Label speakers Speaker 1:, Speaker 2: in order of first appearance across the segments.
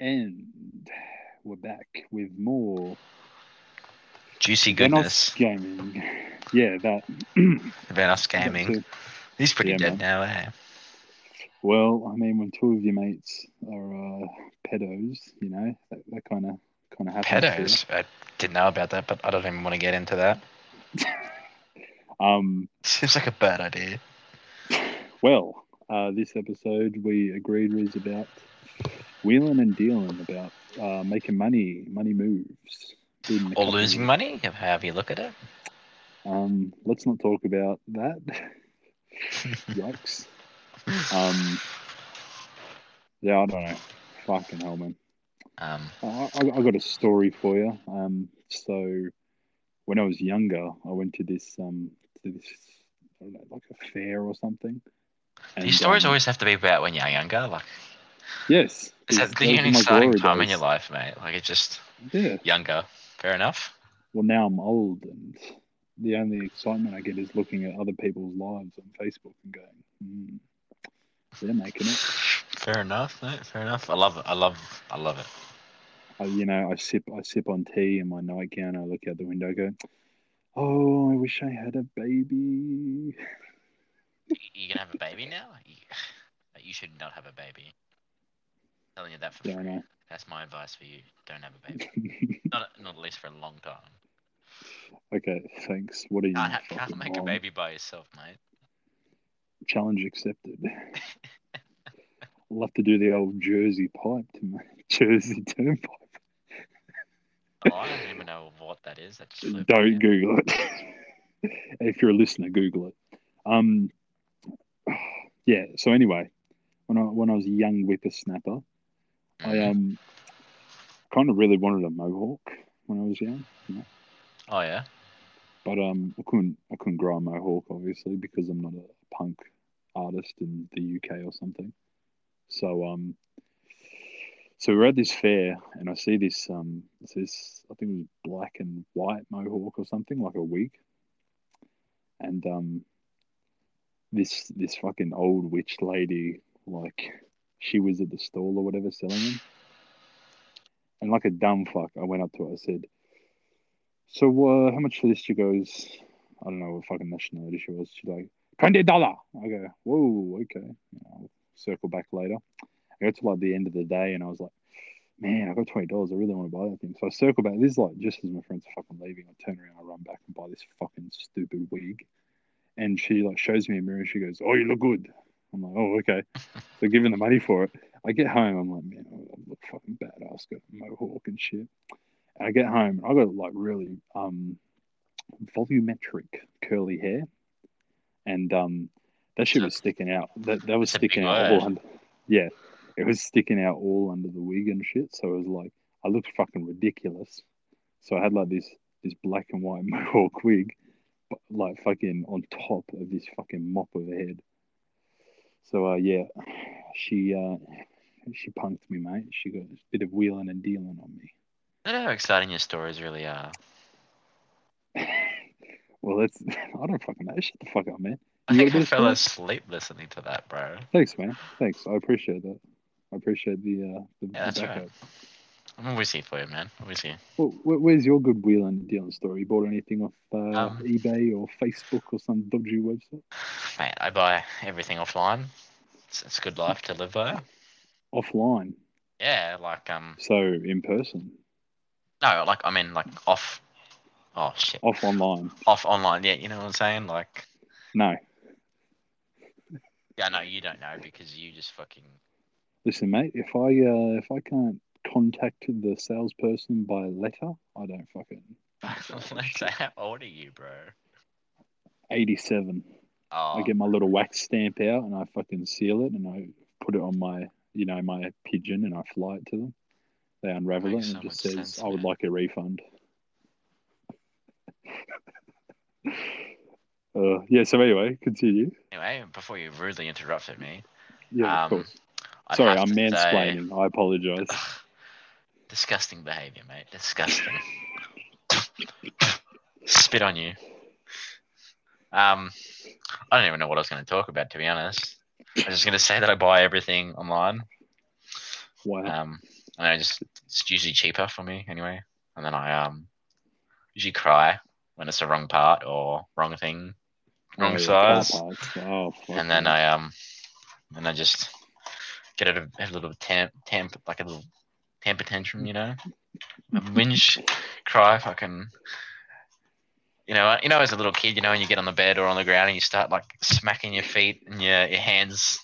Speaker 1: And we're back with more
Speaker 2: Juicy goodness.
Speaker 1: gaming. Yeah, that.
Speaker 2: Gaming.
Speaker 1: that too.
Speaker 2: He's pretty
Speaker 1: Yeah,
Speaker 2: dead now, eh?
Speaker 1: Well, I mean, when two of your mates are uh, pedos, you know, that, that kind of kind of happens.
Speaker 2: Pedos. I didn't know about that, but I don't even want to get into that.
Speaker 1: Um,
Speaker 2: Seems like a bad idea.
Speaker 1: well, uh, this episode we agreed was about wheeling and dealing, about uh, making money, money moves,
Speaker 2: Or losing money, however you look at it.
Speaker 1: Um, let's not talk about that. Yikes. Um, yeah, I don't know. Fucking hell, man.
Speaker 2: Um,
Speaker 1: I, I, I got a story for you. Um, so when I was younger, I went to this um to this I don't know, like a fair or something. And,
Speaker 2: these stories
Speaker 1: um,
Speaker 2: always have to be about when you're younger. Like,
Speaker 1: yes,
Speaker 2: is that the only exciting time in your life, mate? Like, it's just
Speaker 1: Yeah.
Speaker 2: younger. Fair enough.
Speaker 1: Well, now I'm old, and the only excitement I get is looking at other people's lives on Facebook and going, hmm, they're making it.
Speaker 2: Fair enough, mate. Fair enough. I love it. I love. I love it.
Speaker 1: I, you know, I sip, I sip on tea in my nightgown. I look out the window, go, "Oh, I wish I had a baby."
Speaker 2: You're gonna have a baby now? You should not have a baby. Telling you that for free.
Speaker 1: know.
Speaker 2: That's my advice for you. Don't have a baby. not, not at least for a long time.
Speaker 1: okay, thanks. What are you?
Speaker 2: Can't, can't make a baby by yourself, mate.
Speaker 1: Challenge accepted. I'll have to do the old Jersey pipe to my Jersey turnpike.
Speaker 2: Oh, I don't even know what that is. That just flew by
Speaker 1: Don't. Google it. if you're a listener, Google it. Um, yeah. So anyway, when I when I was a young whippersnapper, I
Speaker 2: Mhm.
Speaker 1: um kind of really wanted a mohawk when I was young,
Speaker 2: Oh yeah.
Speaker 1: but um I couldn't I couldn't grow a mohawk obviously because I'm not a punk artist in the UK or something. So um so we're at this fair and I see this um this I think it was black and white mohawk or something like a wig, and um this this fucking old witch lady like she was at the stall or whatever selling them. And like a dumb fuck, I went up to her. I said, "So, uh, how much for this?" She goes, "I don't know what fucking nationality she was." She's like, 20 dollar." I go, "Whoa, okay." I'll circle back later. I got to like the end of the day, and I was like, "Man, I got twenty dollars. I really want to buy that thing." So I circle back. This is like just as my friends are fucking leaving. I turn around, I run back and buy this fucking stupid wig. And she like shows me a mirror. She goes, "Oh, you look good." I'm like, "Oh, okay." They're giving the money for it. I get home, I'm like, man, I look fucking badass, got a mohawk and shit. And I get home, and I got like really um volumetric curly hair, and um that shit was sticking out. That that was
Speaker 2: It's a big
Speaker 1: sticking out all under. Yeah, it was sticking out all under the wig and shit. So it was like I looked fucking ridiculous. So I had like this this black and white mohawk wig, but like fucking on top of this fucking mop of a head. So uh, yeah, she uh, she punked me, mate. She got a bit of wheeling and dealing on me.
Speaker 2: I don't know how exciting your stories really are.
Speaker 1: Well, that's I don't fucking know. Shut the fuck up, man.
Speaker 2: I think I fell asleep listening to that, bro.
Speaker 1: Thanks, man. Thanks. I appreciate that. I appreciate the uh, the,
Speaker 2: Yeah, that's
Speaker 1: the
Speaker 2: right. I'm always here for you, man. Always here.
Speaker 1: Well, where's your good wheeling and dealing story? You bought anything off uh,
Speaker 2: Um,
Speaker 1: eBay or Facebook or some dodgy website?
Speaker 2: Mate, I buy everything offline. It's, it's a good life to live by.
Speaker 1: Offline,
Speaker 2: Yeah, like um,
Speaker 1: so in person,
Speaker 2: no, like I mean, like off. Oh shit,
Speaker 1: off online.
Speaker 2: off online. Yeah, you know what I'm saying? Like,
Speaker 1: No,
Speaker 2: yeah, no, you don't know because you just fucking.
Speaker 1: listen, mate. If I uh, if I can't contact the salesperson by letter, I don't fucking.
Speaker 2: How old are you, bro?
Speaker 1: Eighty-seven.
Speaker 2: Oh,
Speaker 1: I get my little wax stamp out and I fucking seal it and I put it on my, you know, my pigeon and I fly it to them. They unravel
Speaker 2: Makes
Speaker 1: it
Speaker 2: so
Speaker 1: and it just says,
Speaker 2: sense,
Speaker 1: "I would
Speaker 2: man.
Speaker 1: like a refund." uh, yeah. So anyway, continue.
Speaker 2: anyway, before you rudely interrupted me,
Speaker 1: Yeah, of
Speaker 2: um,
Speaker 1: course.
Speaker 2: I'd
Speaker 1: Sorry, I'm
Speaker 2: to say-
Speaker 1: mansplaining. I apologize.
Speaker 2: Disgusting behavior, mate. Disgusting. Spit on you. Um, I don't even know what I was going to talk about, to be honest. I was just going to say that I buy everything online.
Speaker 1: Wow.
Speaker 2: Um, And I just it's usually cheaper for me anyway. And then I um usually cry when it's the wrong part or wrong thing, wrong
Speaker 1: Oh,
Speaker 2: size.
Speaker 1: Oh,
Speaker 2: and then. I um, and I just get a, a little temp, temp, like a little temper tantrum, you know, a whinge, cry, fucking, you know, you know, as a little kid, you know, when you get on the bed or on the ground and you start like smacking your feet and your your hands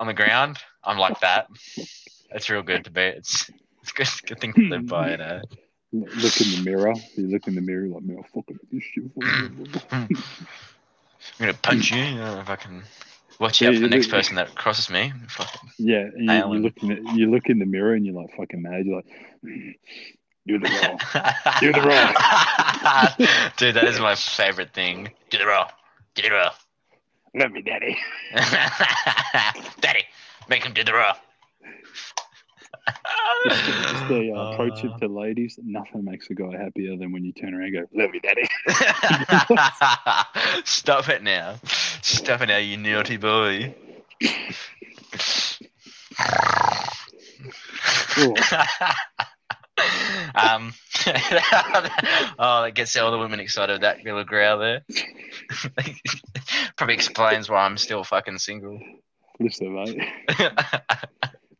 Speaker 2: on the ground. I'm like that. It's real good to be. It's it's good, good thing to live by. You know.
Speaker 1: Look in the mirror. You look in the mirror like, man, I'll fucking do this shit for you.
Speaker 2: I'm gonna punch you. You know, if I can. Watch
Speaker 1: Yeah,
Speaker 2: out for the next
Speaker 1: look-
Speaker 2: person that crosses me.
Speaker 1: Yeah, you, you look in the, you look in the mirror and you're like fucking mad. You're like, do the roll.
Speaker 2: Do
Speaker 1: the roll.
Speaker 2: Dude, that is my favorite thing. Do the roll. Do the roll.
Speaker 1: Love me, daddy.
Speaker 2: Daddy, make him do the roll.
Speaker 1: Just, just a uh, pro tip
Speaker 2: Uh,
Speaker 1: to ladies: nothing makes a guy happier than when you turn around and go, "Love me, daddy."
Speaker 2: Stop it now. Stop it now, you naughty boy. Um, oh, that gets all the women excited. That little growl there. Probably explains why I'm still fucking single.
Speaker 1: listen, mate.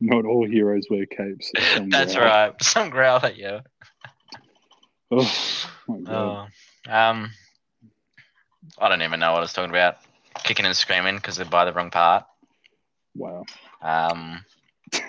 Speaker 1: Not all heroes wear capes. Some
Speaker 2: That's
Speaker 1: growl.
Speaker 2: right. Some growl at you.
Speaker 1: Oh my god.
Speaker 2: Oh, um, I don't even know what I was talking about. Kicking and screaming because they buy the wrong part.
Speaker 1: Wow.
Speaker 2: Um, I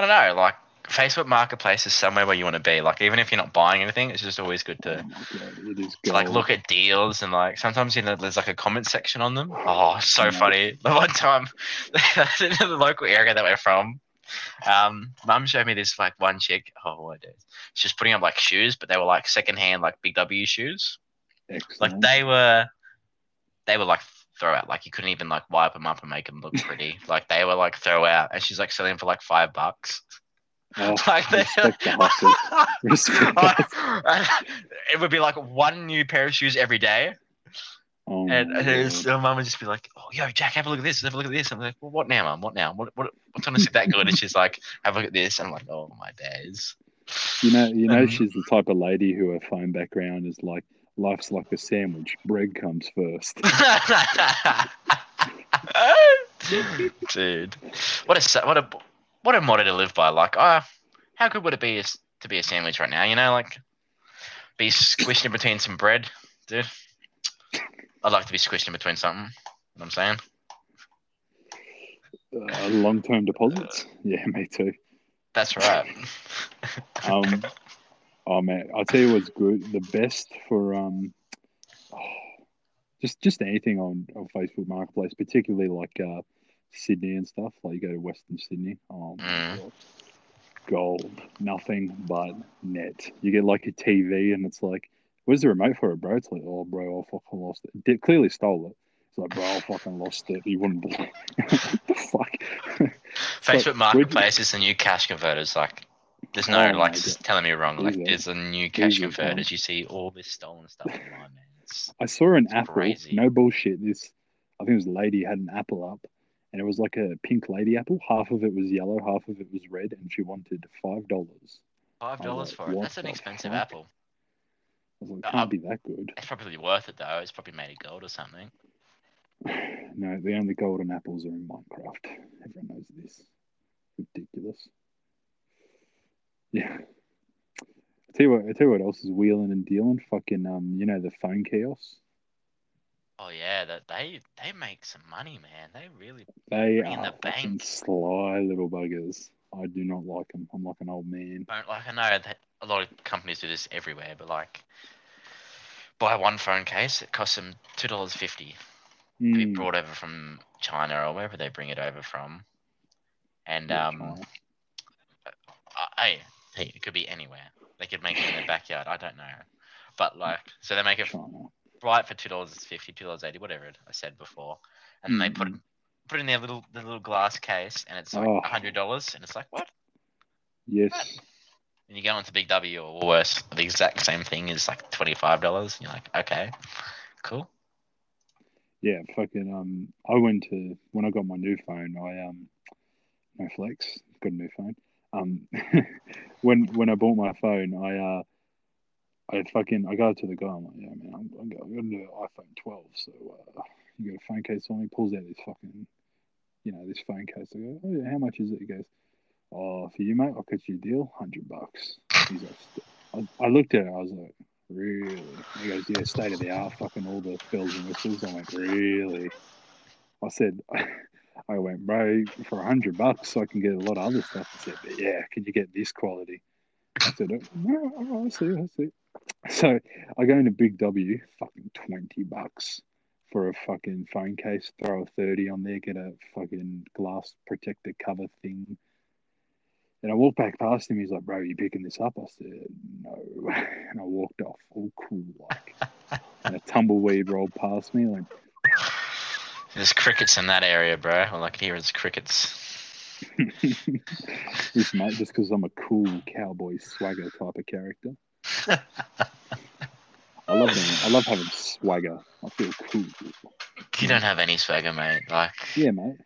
Speaker 2: don't know. Like Facebook Marketplace is somewhere where you want to be. Like even if you're not buying anything, it's just always good
Speaker 1: Oh
Speaker 2: to,
Speaker 1: my god.
Speaker 2: To like look at deals and like sometimes you know there's like a comment section on them. Oh, so funny. The one time in the local area that we're from, um, mum showed me this like one chick. Oh, what is? She was putting up like shoes, but they were like secondhand like Big W shoes.
Speaker 1: Excellent.
Speaker 2: Like they were, they were like throw out. Like you couldn't even like wipe them up and make them look pretty. like they were like throw out, and she's like selling for like five bucks.
Speaker 1: Oh,
Speaker 2: like they,
Speaker 1: respect the hustle. Respect the hustle.
Speaker 2: it would be like one new pair of shoes every day,
Speaker 1: Oh
Speaker 2: and,
Speaker 1: my
Speaker 2: and it was-
Speaker 1: God.
Speaker 2: her mum would just be like, "Oh, yo, Jack, have a look at this. Have a look at this." I'm like, well, "What now, mum? What now? What what what's gonna sit that good?" And she's like, "Have a look at this." I'm like, "Oh my days."
Speaker 1: You know, you know,
Speaker 2: Um,
Speaker 1: she's the type of lady who her phone background is like, "Life's like a sandwich. Bread comes first.
Speaker 2: Dude, what a what a what a motto to live by. Like, ah, how good would it be is- to be a sandwich right now? You know, like be squished in between some bread, dude. I'd like to be squished in between something. You know what I'm saying?
Speaker 1: Uh, long-term deposits. Yeah, me too.
Speaker 2: That's right.
Speaker 1: Um, oh man, I'll tell you what's good. The best for um, just just anything on, on Facebook Marketplace, particularly like uh, Sydney and stuff. Like you go to Western Sydney. Oh
Speaker 2: Mm.
Speaker 1: gold. Nothing but net. You get like a TV, and it's like, where's the remote for it, bro? It's like, oh, bro, I fucking lost it. Clearly stole it. It's like, bro, I fucking lost it. You wouldn't believe. the fuck?
Speaker 2: Facebook
Speaker 1: like,
Speaker 2: Marketplace is the new cash converters. Like, there's no
Speaker 1: Oh
Speaker 2: like s- telling me wrong. Like, there's a new cash
Speaker 1: are
Speaker 2: converters. You see all this stolen stuff online, man. It's,
Speaker 1: I saw an apple.
Speaker 2: crazy.
Speaker 1: No bullshit. This, I think it was a lady had an apple up, and it was like a pink lady apple. Half of it was yellow, half of it was red, and she wanted five dollars.
Speaker 2: Five dollars
Speaker 1: like,
Speaker 2: for it. That's an expensive
Speaker 1: fuck?
Speaker 2: apple.
Speaker 1: I was like,
Speaker 2: Uh,
Speaker 1: can't be that good.
Speaker 2: It's probably worth it though. It's probably made of gold or something.
Speaker 1: No, the only golden apples are in Minecraft. Everyone knows this. Ridiculous. Yeah. I tell you what. I tell you what else is wheeling and dealing. Fucking um, you know the phone kiosks.
Speaker 2: Oh yeah, that they they make some money, man. They really
Speaker 1: They are
Speaker 2: the
Speaker 1: fucking
Speaker 2: bank.
Speaker 1: sly little buggers. I do not like them. I'm like an old man.
Speaker 2: don't like. I know that a lot of companies do this everywhere, but like, buy one phone case, it costs them two dollars fifty. Be
Speaker 1: Mm,
Speaker 2: brought over from China or wherever they bring it over from, and
Speaker 1: yeah,
Speaker 2: um,
Speaker 1: China.
Speaker 2: I, I hey, it could be anywhere. They could make it in their backyard. I don't know, but like, so they make it
Speaker 1: China.
Speaker 2: Right for two dollars fifty, two dollars eighty, whatever it, I said before, and they put it
Speaker 1: Mhm.
Speaker 2: put it in their little the little glass case, and it's like
Speaker 1: Oh.
Speaker 2: a hundred dollars, and it's like what?
Speaker 1: Yes.
Speaker 2: And you go into Big W or worse, the exact same thing is like twenty five dollars. You're like, okay, cool.
Speaker 1: Yeah, fucking um I went to when I got my new phone, I um no flex, got a new phone. Um, when when I bought my phone, I uh, I fucking I go to the guy. I'm like, yeah, man, I'm, I'm got, I got a iPhone 12. So uh, you got a phone case on? He pulls out this fucking, you know, this phone case. I go, oh yeah, how much is it? He goes, oh, for you, mate, I'll cut you a deal, hundred bucks. He's like, I, I looked at it. I was like, really? He goes, yeah, state of the art, fucking all the bells and whistles. I went, really? I said. I went, bro, for a hundred bucks, I can get a lot of other stuff. I said, but yeah, can you get this quality? I said, oh, I see, I see. So I go into Big W, fucking 20 bucks for a fucking phone case, throw a 30 on there, get a fucking glass protector cover thing. And I walked back past him. He's like, bro, you picking this up? I said, no. And I walked off, all cool like. and a tumbleweed rolled past me. Like,
Speaker 2: There's crickets in that area, bro. All I can hear is crickets.
Speaker 1: this mate, just because I'm a cool cowboy swagger type of character. I love. I love having swagger. I feel cool.
Speaker 2: You don't have any swagger, mate. Like
Speaker 1: Yeah, mate.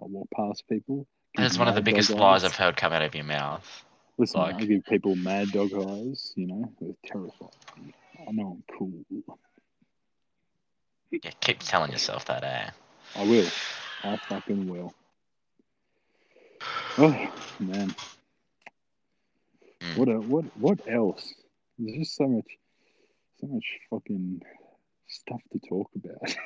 Speaker 1: I walk past people.
Speaker 2: that's one of the biggest lies
Speaker 1: eyes.
Speaker 2: I've heard come out of your mouth.
Speaker 1: Listen,
Speaker 2: like-
Speaker 1: I give people mad dog eyes. You know, they're terrified. I know I'm cool.
Speaker 2: Yeah, keep telling yourself that, eh?
Speaker 1: I will. I fucking will. Oh man,
Speaker 2: Mm.
Speaker 1: what a, what what else? There's just so much, so much fucking stuff to talk about.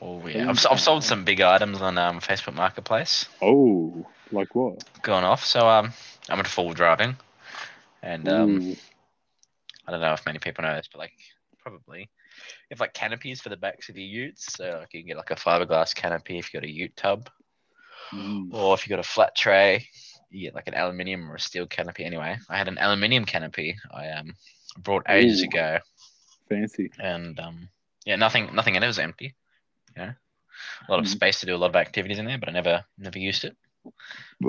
Speaker 2: Oh yeah, I've, I've sold some big items on um, Facebook Marketplace.
Speaker 1: oh, like what?
Speaker 2: Gone off, so um, I'm into full driving, and um,
Speaker 1: Ooh,
Speaker 2: I don't know if many people know this, but like probably, you have like canopies for the backs of your utes. So like you can get like a fiberglass canopy if you got a ute tub,
Speaker 1: mm,
Speaker 2: or if you got a flat tray, you get like an aluminium or a steel canopy. Anyway, I had an aluminium canopy I um brought ages
Speaker 1: Ooh.
Speaker 2: ago,
Speaker 1: fancy.
Speaker 2: and um yeah, nothing nothing in it was empty. You know, a lot of
Speaker 1: Mhm.
Speaker 2: space to do a lot of activities in there, but I never never used it.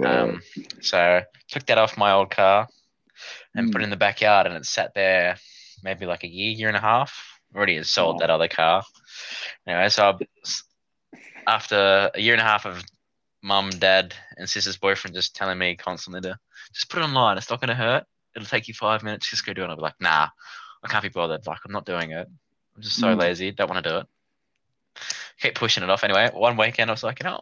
Speaker 2: Um, so took that off my old car and put it in the backyard, and it sat there maybe like a year, year and a half. Already had sold
Speaker 1: Wow.
Speaker 2: that other car. Anyway, so I, after a year and a half of mum, dad, and sister's boyfriend just telling me constantly to just put it online. It's not going to hurt. It'll take you five minutes. Just go do it. I'll be like, nah, I can't be bothered. Like, I'm not doing it. I'm just so
Speaker 1: Mm.
Speaker 2: lazy. Don't want to do it. Keep pushing it off. Anyway, one weekend I was like, you know.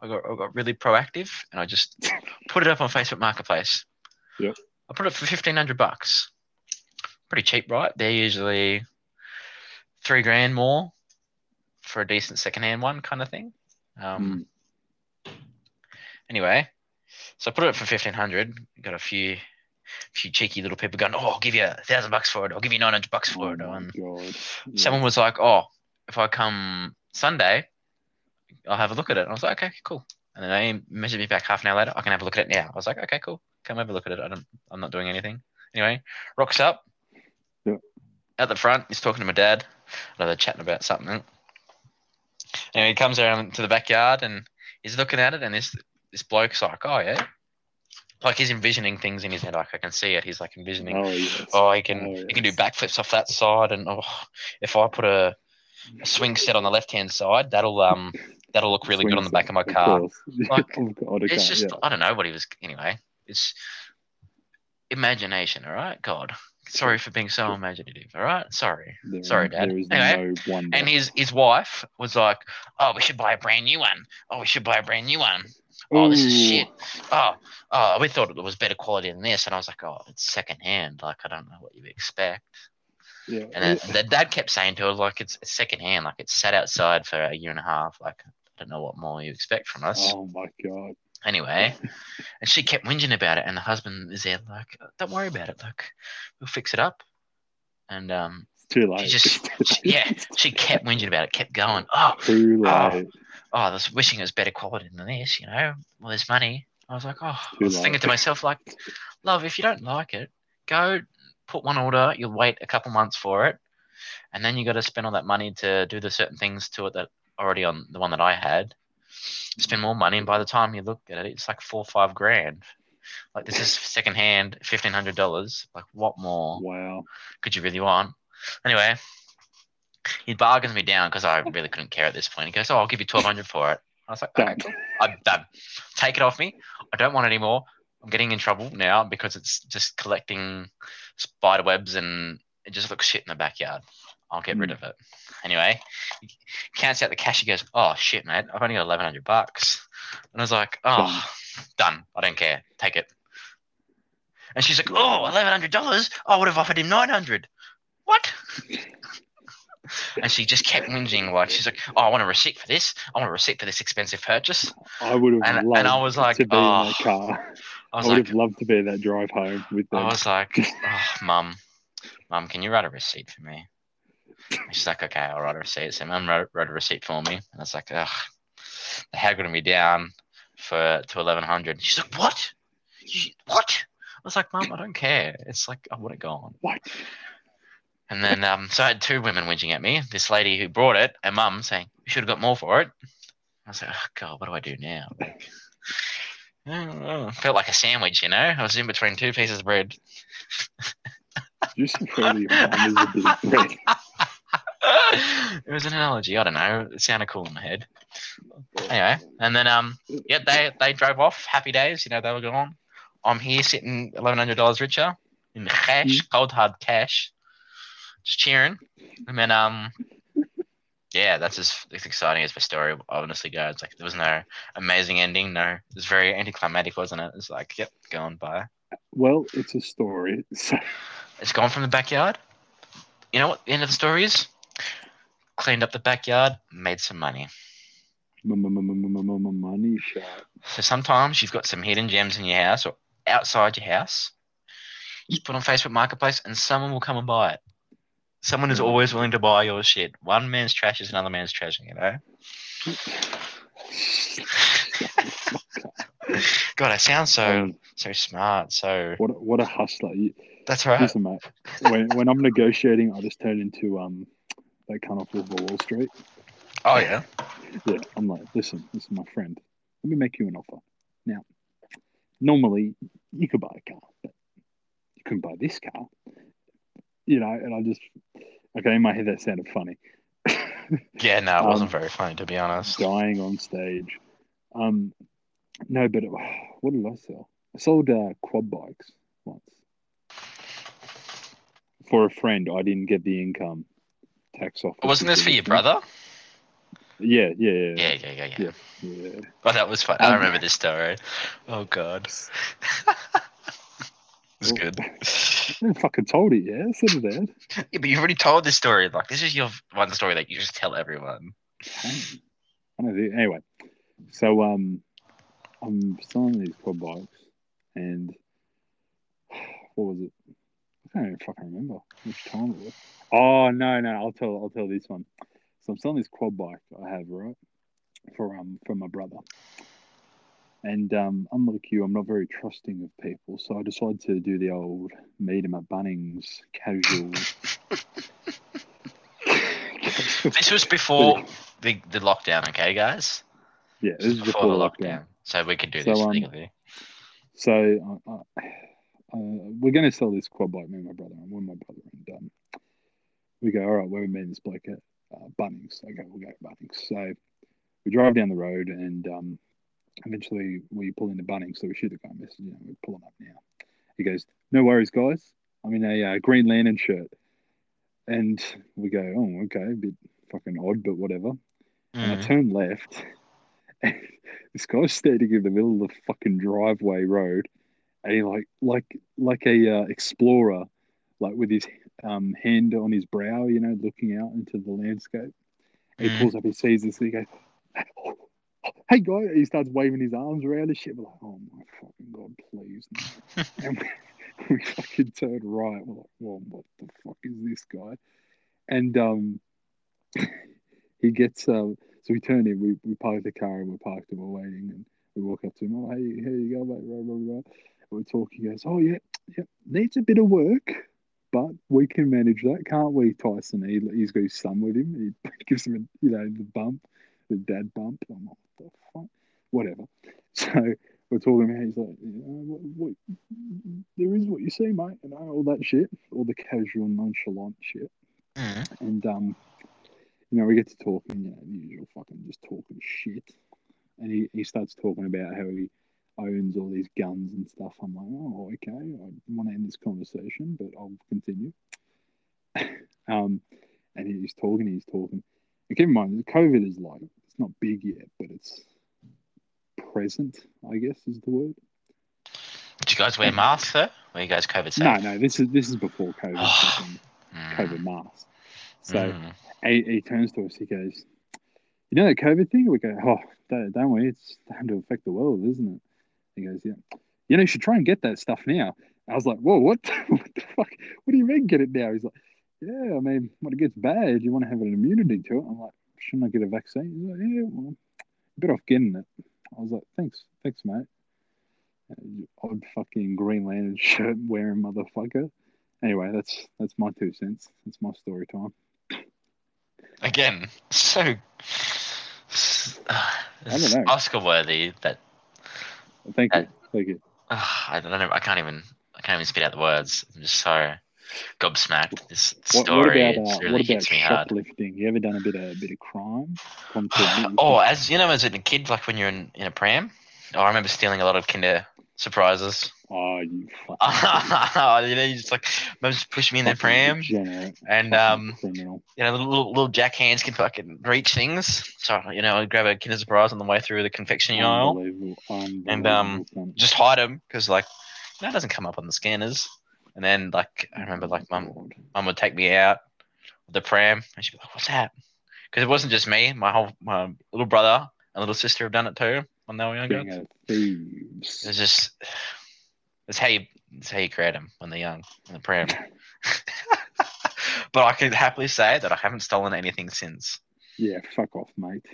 Speaker 2: I got I got really proactive and I just put it up on Facebook Marketplace.
Speaker 1: Yep.
Speaker 2: I put it for fifteen hundred bucks. Pretty cheap, right? They're usually three grand more for a decent secondhand one, kind of thing. Um, Anyway, so I put it up for fifteen hundred. Got a few, few cheeky little people going, "Oh, I'll give you a thousand bucks for it. I'll give you nine hundred bucks
Speaker 1: Oh
Speaker 2: for it."
Speaker 1: Oh my
Speaker 2: And someone was like, "Oh, if I come Sunday, I'll have a look at it." And I was like, "Okay, cool." And then they messaged me back half an hour later. I can have a look at it now. I was like, "Okay, cool. Come have a look at it. I don't. I'm not doing anything." Anyway, rocks up.
Speaker 1: Yeah.
Speaker 2: At the front, he's talking to my dad. I know they're chatting about something. Anyway, he comes around to the backyard and he's looking at it, and this this bloke's like, "Oh yeah." Like he's envisioning things in his head. Like I can see it. He's like envisioning
Speaker 1: Oh yes.
Speaker 2: Oh, he can
Speaker 1: Oh,
Speaker 2: he can do
Speaker 1: yes.
Speaker 2: backflips off that side, and oh, if I put a, a swing set on the left hand side, that'll um that'll look really good on the back of my car.
Speaker 1: course.
Speaker 2: Like,
Speaker 1: Of course,
Speaker 2: It's
Speaker 1: car,
Speaker 2: just
Speaker 1: yeah.
Speaker 2: I don't know what he was. Anyway, it's imagination. All right, God, sorry for being so imaginative. All right, sorry.
Speaker 1: There-
Speaker 2: sorry, Dad.
Speaker 1: There is
Speaker 2: Anyway,
Speaker 1: no.
Speaker 2: And his his wife was like, "Oh, we should buy a brand new one. Oh, we should buy a brand new one. Oh, this is shit. Oh, oh, we thought it was better quality than this." And I was like, "Oh, it's secondhand. Like I don't know what you expect."
Speaker 1: Yeah.
Speaker 2: And then the dad kept saying to her, like, it's, it's second like it's sat outside for a year and a half. Like, I don't know what more you expect from us.
Speaker 1: Oh my god.
Speaker 2: Anyway, and she kept whinging about it, and the husband is there, like, don't worry about it, look, we'll fix it up. And um,
Speaker 1: too late.
Speaker 2: she just, she- yeah, she kept whinging about it, kept going, oh,
Speaker 1: too late.
Speaker 2: Oh. Oh, I was wishing it was better quality than this, you know, well, there's money. I was like, oh, I was thinking to myself, like, love, if you don't like it, go put one order, you'll wait a couple months for it, and then you got to spend all that money to do the certain things to it that already on the one that I had. Spend more money, and by the time you look at it, it's like four or five grand. Like this is second hand, fifteen hundred dollars. Like what more?
Speaker 1: Wow.
Speaker 2: could you really want? Anyway, he bargains me down because I really couldn't care at this point. He goes, "Oh, I'll give you twelve hundred for it." I was like, okay, cool. I'm done. Take it off me. I don't want it anymore. I'm getting in trouble now because it's just collecting spider webs and it just looks shit in the backyard. I'll get rid
Speaker 1: Mm.
Speaker 2: of it. Anyway, he counts out the cash. He goes, "Oh shit, mate! I've only got eleven hundred bucks." And I was like, "Oh, done. I don't care. Take it." And she's like, "Oh, eleven hundred dollars? I would have offered him nine hundred. What?" and she just kept whinging. Like she's like, "Oh, I want a receipt for this. I want a receipt for this expensive purchase."
Speaker 1: I would have
Speaker 2: And- and
Speaker 1: loved
Speaker 2: I was like,
Speaker 1: to be
Speaker 2: oh.
Speaker 1: in that oh. car.
Speaker 2: I
Speaker 1: I, would
Speaker 2: like,
Speaker 1: have loved to be in that drive home with them.
Speaker 2: I was like, oh, mum, mum, can you write a receipt for me? She's like, okay, I'll write a receipt. So mum wrote, wrote a receipt for me. And I was like, ugh, they haggled me down for to eleven hundred. She's like, what? You, what? I was like, mum, I don't care. It's like I would have gone.
Speaker 1: what?
Speaker 2: And then um, so I had two women whinging at me. This lady who brought it and mum saying, you should have got more for it. I was like, oh god, what do I do now? Like, I. Felt like a sandwich, you know. I was in between two pieces of bread.
Speaker 1: Just refer to your mum as a bit of bread.
Speaker 2: it was an analogy. I don't know. It sounded cool in my head. Anyway, and then um, yeah, they they drove off. Happy days. You know, they were gone. I'm here sitting eleven hundred dollars richer in cash, cold hard cash, just cheering. And then um, yeah, that's as, as exciting as my story honestly goes. Like there was no amazing ending. No, it was very anticlimactic, wasn't it? It's like, yep, going by.
Speaker 1: Well, it's a story. So,
Speaker 2: It's gone from the backyard. You know what the end of the story is? Cleaned up the backyard, made some money.
Speaker 1: money shot.
Speaker 2: So sometimes you've got some hidden gems in your house or outside your house. You put on Facebook Marketplace and someone will come and buy it. Someone is always willing to buy your shit. One man's trash is another man's treasure, you know? God, I sound so
Speaker 1: Um,
Speaker 2: so smart. So
Speaker 1: what a, what a hustler! You,
Speaker 2: that's right.
Speaker 1: listen, mate. When when I'm negotiating, I just turn into um kind of Wolf of Wall Street.
Speaker 2: Oh yeah.
Speaker 1: Yeah, I'm like, listen, this is my friend. Let me make you an offer. Now, normally you could buy a car, but you couldn't buy this car. You know, and I just okay in my head that sounded funny.
Speaker 2: Yeah, no, it wasn't
Speaker 1: Um,
Speaker 2: very funny to be honest.
Speaker 1: dying on stage. Um, no, but it, what did I sell? I sold uh, quad bikes once for a friend. I didn't get the income tax off.
Speaker 2: Wasn't this for your brother?
Speaker 1: Yeah, yeah, yeah,
Speaker 2: Yeah, yeah, yeah, yeah.
Speaker 1: yeah. yeah.
Speaker 2: Oh, that was fun. I
Speaker 1: Um,
Speaker 2: remember this story. Oh god. It was good.
Speaker 1: I fucking told it yet. I said it out.
Speaker 2: Yeah, but you've already told this story. Like this is your one story that you just tell everyone.
Speaker 1: I don't know. Anyway, so um, I'm selling these quad bikes, and what was it? I can't even fucking remember which time it was. Oh no, no, I'll tell. I'll tell this one. So I'm selling this quad bike I have right for um for my brother, and um, unlike you, I'm not very trusting of people, so I decided to do the old meet 'em at Bunnings casual.
Speaker 2: This was before the, the lockdown, okay, guys?
Speaker 1: yeah,
Speaker 2: This
Speaker 1: this is before the lockdown.
Speaker 2: So we can do
Speaker 1: So,
Speaker 2: this
Speaker 1: um,
Speaker 2: legally.
Speaker 1: So uh, uh, uh, we're going to sell this quad bike, me and my brother, and with my brother, and um, we go, all right, where we meet this bloke at uh, Bunnings. Okay, we'll go to Bunnings. So we drive down the road, and um, eventually we pull into Bunnings. So we shoot the guy message, you know, we pull pulling up now. He goes, no worries, guys. I'm in a uh, Green Lantern shirt, and we go, oh, okay, a bit fucking odd, but whatever. And I
Speaker 2: Mm.
Speaker 1: turn left, and this guy's standing in the middle of the fucking driveway road, and he like like like a uh, explorer, like with his um, hand on his brow, you know, looking out into the landscape. And he
Speaker 2: Mm.
Speaker 1: pulls up, he sees us, and he goes, "Hey, guy!" He starts waving his arms around and shit. We're like, "Oh my fucking god, please!" no." and we, we fucking turn right. We're like, "Well, what the fuck is this guy?" And um, he gets um, so we turn in, we, we park the car and we're parked and we're waiting and we walk up to him, oh hey, here you go, mate, blah, blah, blah. We're talking, he goes, Oh yeah, yeah, needs a bit of work, but we can manage that, can't we, Tyson? He, he's got his son with him. He gives him a, you know, the bump, the dad bump. I'm like, what the fuck? Whatever. So we're talking about he's like, you know, what, what there is what you see, mate, you know, all that shit, all the casual, nonchalant shit.
Speaker 2: Mm.
Speaker 1: And um, you know, we get to talking, you know, the usual fucking just talking shit. and he, he starts talking about how he owns all these guns and stuff. I'm like, oh, okay. I want to end this conversation, but I'll continue. um, and he's talking, he's talking. And keep in mind, the COVID is like it's not big yet, but it's present. I guess is the word.
Speaker 2: Did you guys wear masks though? Were you guys COVID safe?
Speaker 1: No, no. This is this is before COVID.
Speaker 2: Oh.
Speaker 1: COVID masks. So
Speaker 2: mm.
Speaker 1: he, he turns to us. He goes, "You know that COVID thing?" We go, "Oh, don't, don't we? It's starting to affect the world, isn't it?" He goes, "Yeah." You know, you should try and get that stuff now. I was like, "Whoa, what? what the fuck? What do you mean get it now?" He's like, "Yeah, I mean, when it gets bad, you want to have an immunity to it." I'm like, "Shouldn't I get a vaccine?" He's like, "Yeah, well, better off getting it." I was like, "Thanks, thanks, mate." Uh, Odd fucking Green Lantern shirt wearing motherfucker. Anyway, that's that's my two cents. That's my story time.
Speaker 2: Again, so
Speaker 1: don't.
Speaker 2: Oscar worthy that
Speaker 1: Thank you,
Speaker 2: Uh,
Speaker 1: thank you.
Speaker 2: uh, I don't know. I can't even. I can't even spit out the words. I'm just so gobsmacked. This
Speaker 1: What,
Speaker 2: story
Speaker 1: what about uh,
Speaker 2: really
Speaker 1: what about
Speaker 2: hits me hard.
Speaker 1: shoplifting? You ever done a bit of a bit of crime? Come to admit
Speaker 2: Oh, as you know, as a kid, like when you're in, in a pram, oh, I remember stealing a lot of Kinder surprises.
Speaker 1: oh, you fucking
Speaker 2: you know, you just like, mum just push me in the pram, and um,
Speaker 1: criminal.
Speaker 2: you know, little, little jack hands can fucking reach things. So you know, I'd grab a Kinder surprise on the way through the confectionery aisle,
Speaker 1: unbelievable.
Speaker 2: um, just hide them because like, that doesn't come up on the scanners. And then like, I remember like, mum, mum would take me out with the pram, and she'd be like, "What's that?" Because it wasn't just me. My whole my little brother and little sister have done it too when they were younger.
Speaker 1: Being a thieves.
Speaker 2: It's just it's how you it's how you create them when they're young in the pram. but I can happily say that I haven't stolen anything since.
Speaker 1: Yeah, fuck off, mate.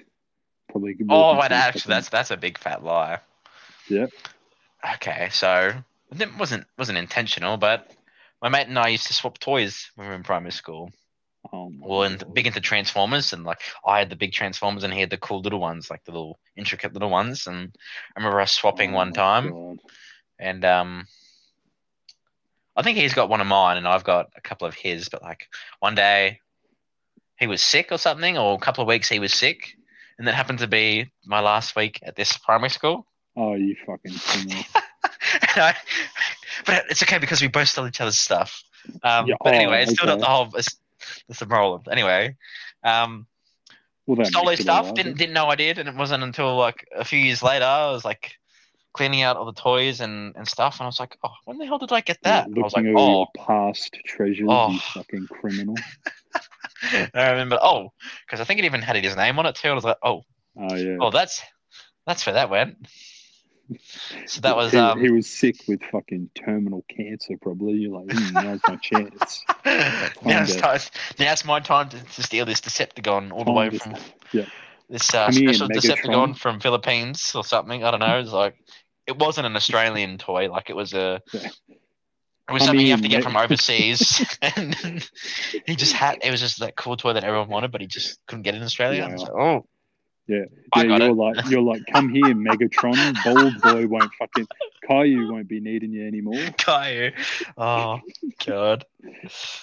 Speaker 1: Probably.
Speaker 2: Oh wait, actually, that's that's a big fat lie.
Speaker 1: Yep.
Speaker 2: Okay, so it wasn't wasn't intentional, but my mate and I used to swap toys when we were in primary school.
Speaker 1: Oh
Speaker 2: Well, and big into Transformers, and like I had the big Transformers, and he had the cool little ones, like the little intricate little ones. And I remember us swapping
Speaker 1: Oh
Speaker 2: one time,
Speaker 1: God.
Speaker 2: and um, I think he's got one of mine, and I've got a couple of his. But like one day, he was sick or something, or a couple of weeks he was sick, and that happened to be my last week at this primary school.
Speaker 1: Oh, you fucking
Speaker 2: I- but it's okay because we both stole each other's stuff. Um,
Speaker 1: Yeah,
Speaker 2: but
Speaker 1: oh,
Speaker 2: anyway, it's still not the whole. It's, it's the moral. of- Anyway, um,
Speaker 1: Well, that
Speaker 2: stole his stuff.
Speaker 1: right,
Speaker 2: Didn't didn't know I did, and it wasn't until like a few years later I was like cleaning out all the toys and, and stuff, and I was like, oh, when the hell did I get that? And I was like, oh,
Speaker 1: past treasures,
Speaker 2: Oh.
Speaker 1: you fucking criminal.
Speaker 2: I remember, oh, because I think it even had his name on it too. I was like, oh,
Speaker 1: Oh yeah.
Speaker 2: oh, that's that's where that went. So that was
Speaker 1: he,
Speaker 2: um.
Speaker 1: he was sick with fucking terminal cancer, probably. You're like, hmm, now's my chance.
Speaker 2: now, it's
Speaker 1: to-
Speaker 2: time, now it's my time to, to steal this Decepticon all the way from
Speaker 1: yeah.
Speaker 2: this uh, special. Decepticon from Philippines or something. I don't know. It's like it wasn't an Australian toy. Like it was a.
Speaker 1: Yeah.
Speaker 2: It was
Speaker 1: Come
Speaker 2: something you have to get from overseas, and he just had. It was just that cool toy that everyone wanted, but he just couldn't get it in Australia. I was
Speaker 1: Yeah.
Speaker 2: like, oh,
Speaker 1: Yeah, yeah, you're
Speaker 2: it.
Speaker 1: like you're like, come here, Megatron. Bald boy won't fucking Caillou won't be needing you anymore.
Speaker 2: Caillou. Oh god.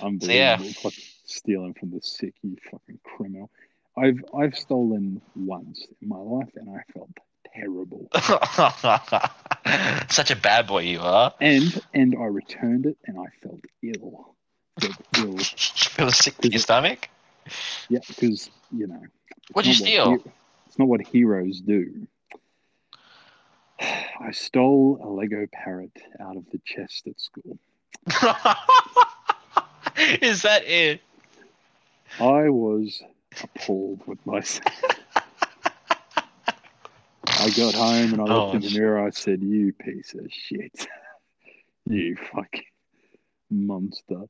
Speaker 1: Unbelievable.
Speaker 2: yeah.
Speaker 1: Fucking stealing from the sick, you fucking criminal. I've I've stolen once in my life and I felt terrible.
Speaker 2: Such a bad boy you are.
Speaker 1: And and I returned it and I felt ill. Felt ill.
Speaker 2: You feel sick to your stomach.
Speaker 1: Yeah, because you know.
Speaker 2: What'd you steal?
Speaker 1: what he- it's not what heroes do. I stole a Lego parrot out of the chest at school.
Speaker 2: Is that it?
Speaker 1: I was appalled with myself. I got home and I
Speaker 2: Oh,
Speaker 1: looked in the
Speaker 2: oh,
Speaker 1: mirror. I said, "You piece of shit, you fucking monster."